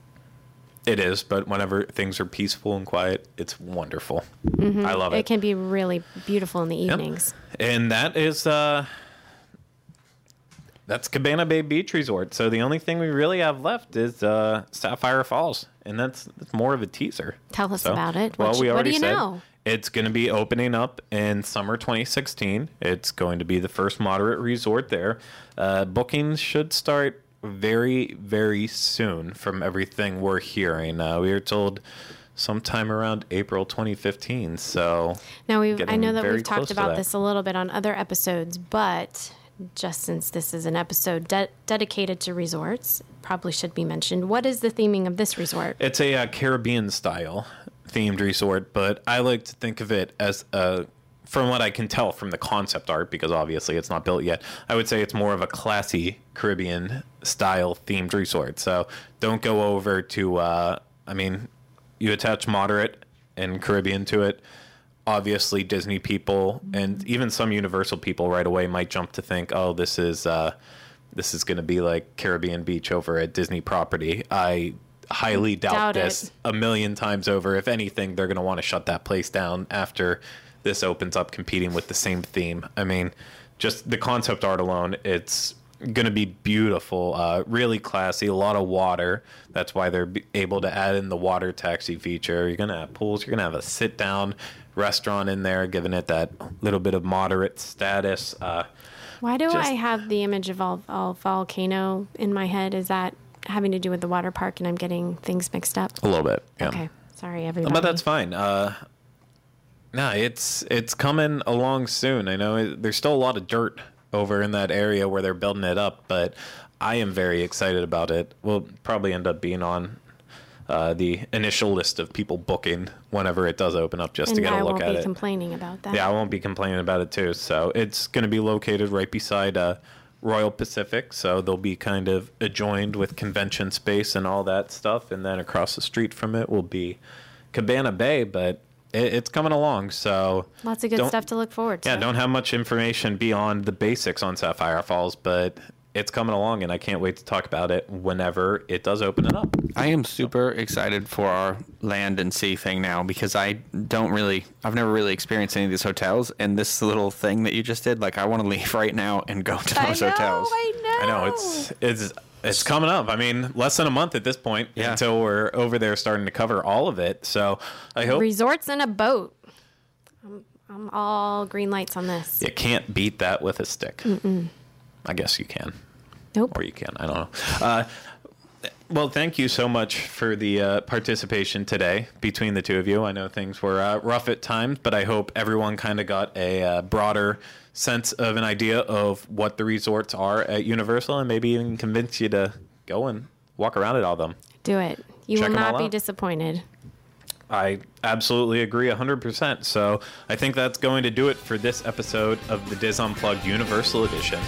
It is, but whenever things are peaceful and quiet, it's wonderful. I love it. It can be really beautiful in the Yep. evenings. And that is uh that's Cabana Bay Beach Resort. So the only thing we really have left is uh Sapphire Falls, and that's, that's more of a teaser. Tell us So- about it. Well, What we you- what do you said know? It's going to be opening up in summer 2016. It's going to be the first moderate resort there. Uh, bookings should start very, very soon from everything we're hearing. Uh, we were told sometime around April 2015. So Now we I know that we've talked about that. this a little bit on other episodes, but just since this is an episode de- dedicated to resorts, probably should be mentioned. What is the theming of this resort? It's a uh, Caribbean style themed resort, but I like to think of it as a, from what I can tell from the concept art, because obviously it's not built yet, I would say it's more of a classy Caribbean style themed resort. So don't go over to, uh, I mean, you attach moderate and Caribbean to it. Obviously, Disney people and even some Universal people right away might jump to think, "Oh, this is uh, this is going to be like Caribbean Beach over at Disney property." I highly doubt, Doubt this it. a million times over. If anything, they're going to want to shut that place down after this opens up competing with the same theme. I mean, just the concept art alone, it's going to be beautiful, uh, really classy, a lot of water. That's why they're able to add in the water taxi feature. You're going to have pools, you're going to have a sit down restaurant in there, giving it that little bit of moderate status. Uh, Why do just- I have the image of all, all volcano in my head? Is that having to do with the water park and I'm getting things mixed up? a little bit. Yeah. Okay. Sorry, everybody. But that's fine. Uh, no, it's it's coming along soon. I know it, there's still a lot of dirt over in that area where they're building it up, but I am very excited about it. We'll probably end up being on uh, the initial list of people booking whenever it does open up, just to get I a look at it. I won't at be it. complaining about that. Yeah, I won't be complaining about it too. So it's going to be located right beside uh, Royal Pacific, so they'll be kind of adjoined with convention space and all that stuff. And then across the street from it will be Cabana Bay, but it, it's coming along. So Lots of good stuff to look forward to. Yeah, don't have much information beyond the basics on Sapphire Falls, but it's coming along, and I can't wait to talk about it whenever it does open it up. I am super excited for our land and sea thing now because I don't really, I've never really experienced any of these hotels. And this little thing that you just did, like, I want to leave right now and go to I those know, hotels. I know. I know it's it's it's coming up. I mean, less than a month at this point Yeah. until we're over there starting to cover all of it. So I hope Resorts and a boat. I'm, I'm all green lights on this. you can't beat that with a stick. I guess you can, Nope. or you can. I don't know. Uh, well, thank you so much for the uh, participation today between the two of you. I know things were uh, rough at times, but I hope everyone kind of got a uh, broader sense of an idea of what the resorts are at Universal, and maybe even convince you to go and walk around at all of them. Do it. You Check will not be out. disappointed. I absolutely agree 100%. So I think that's going to do it for this episode of the DIS Unplugged Universal Edition.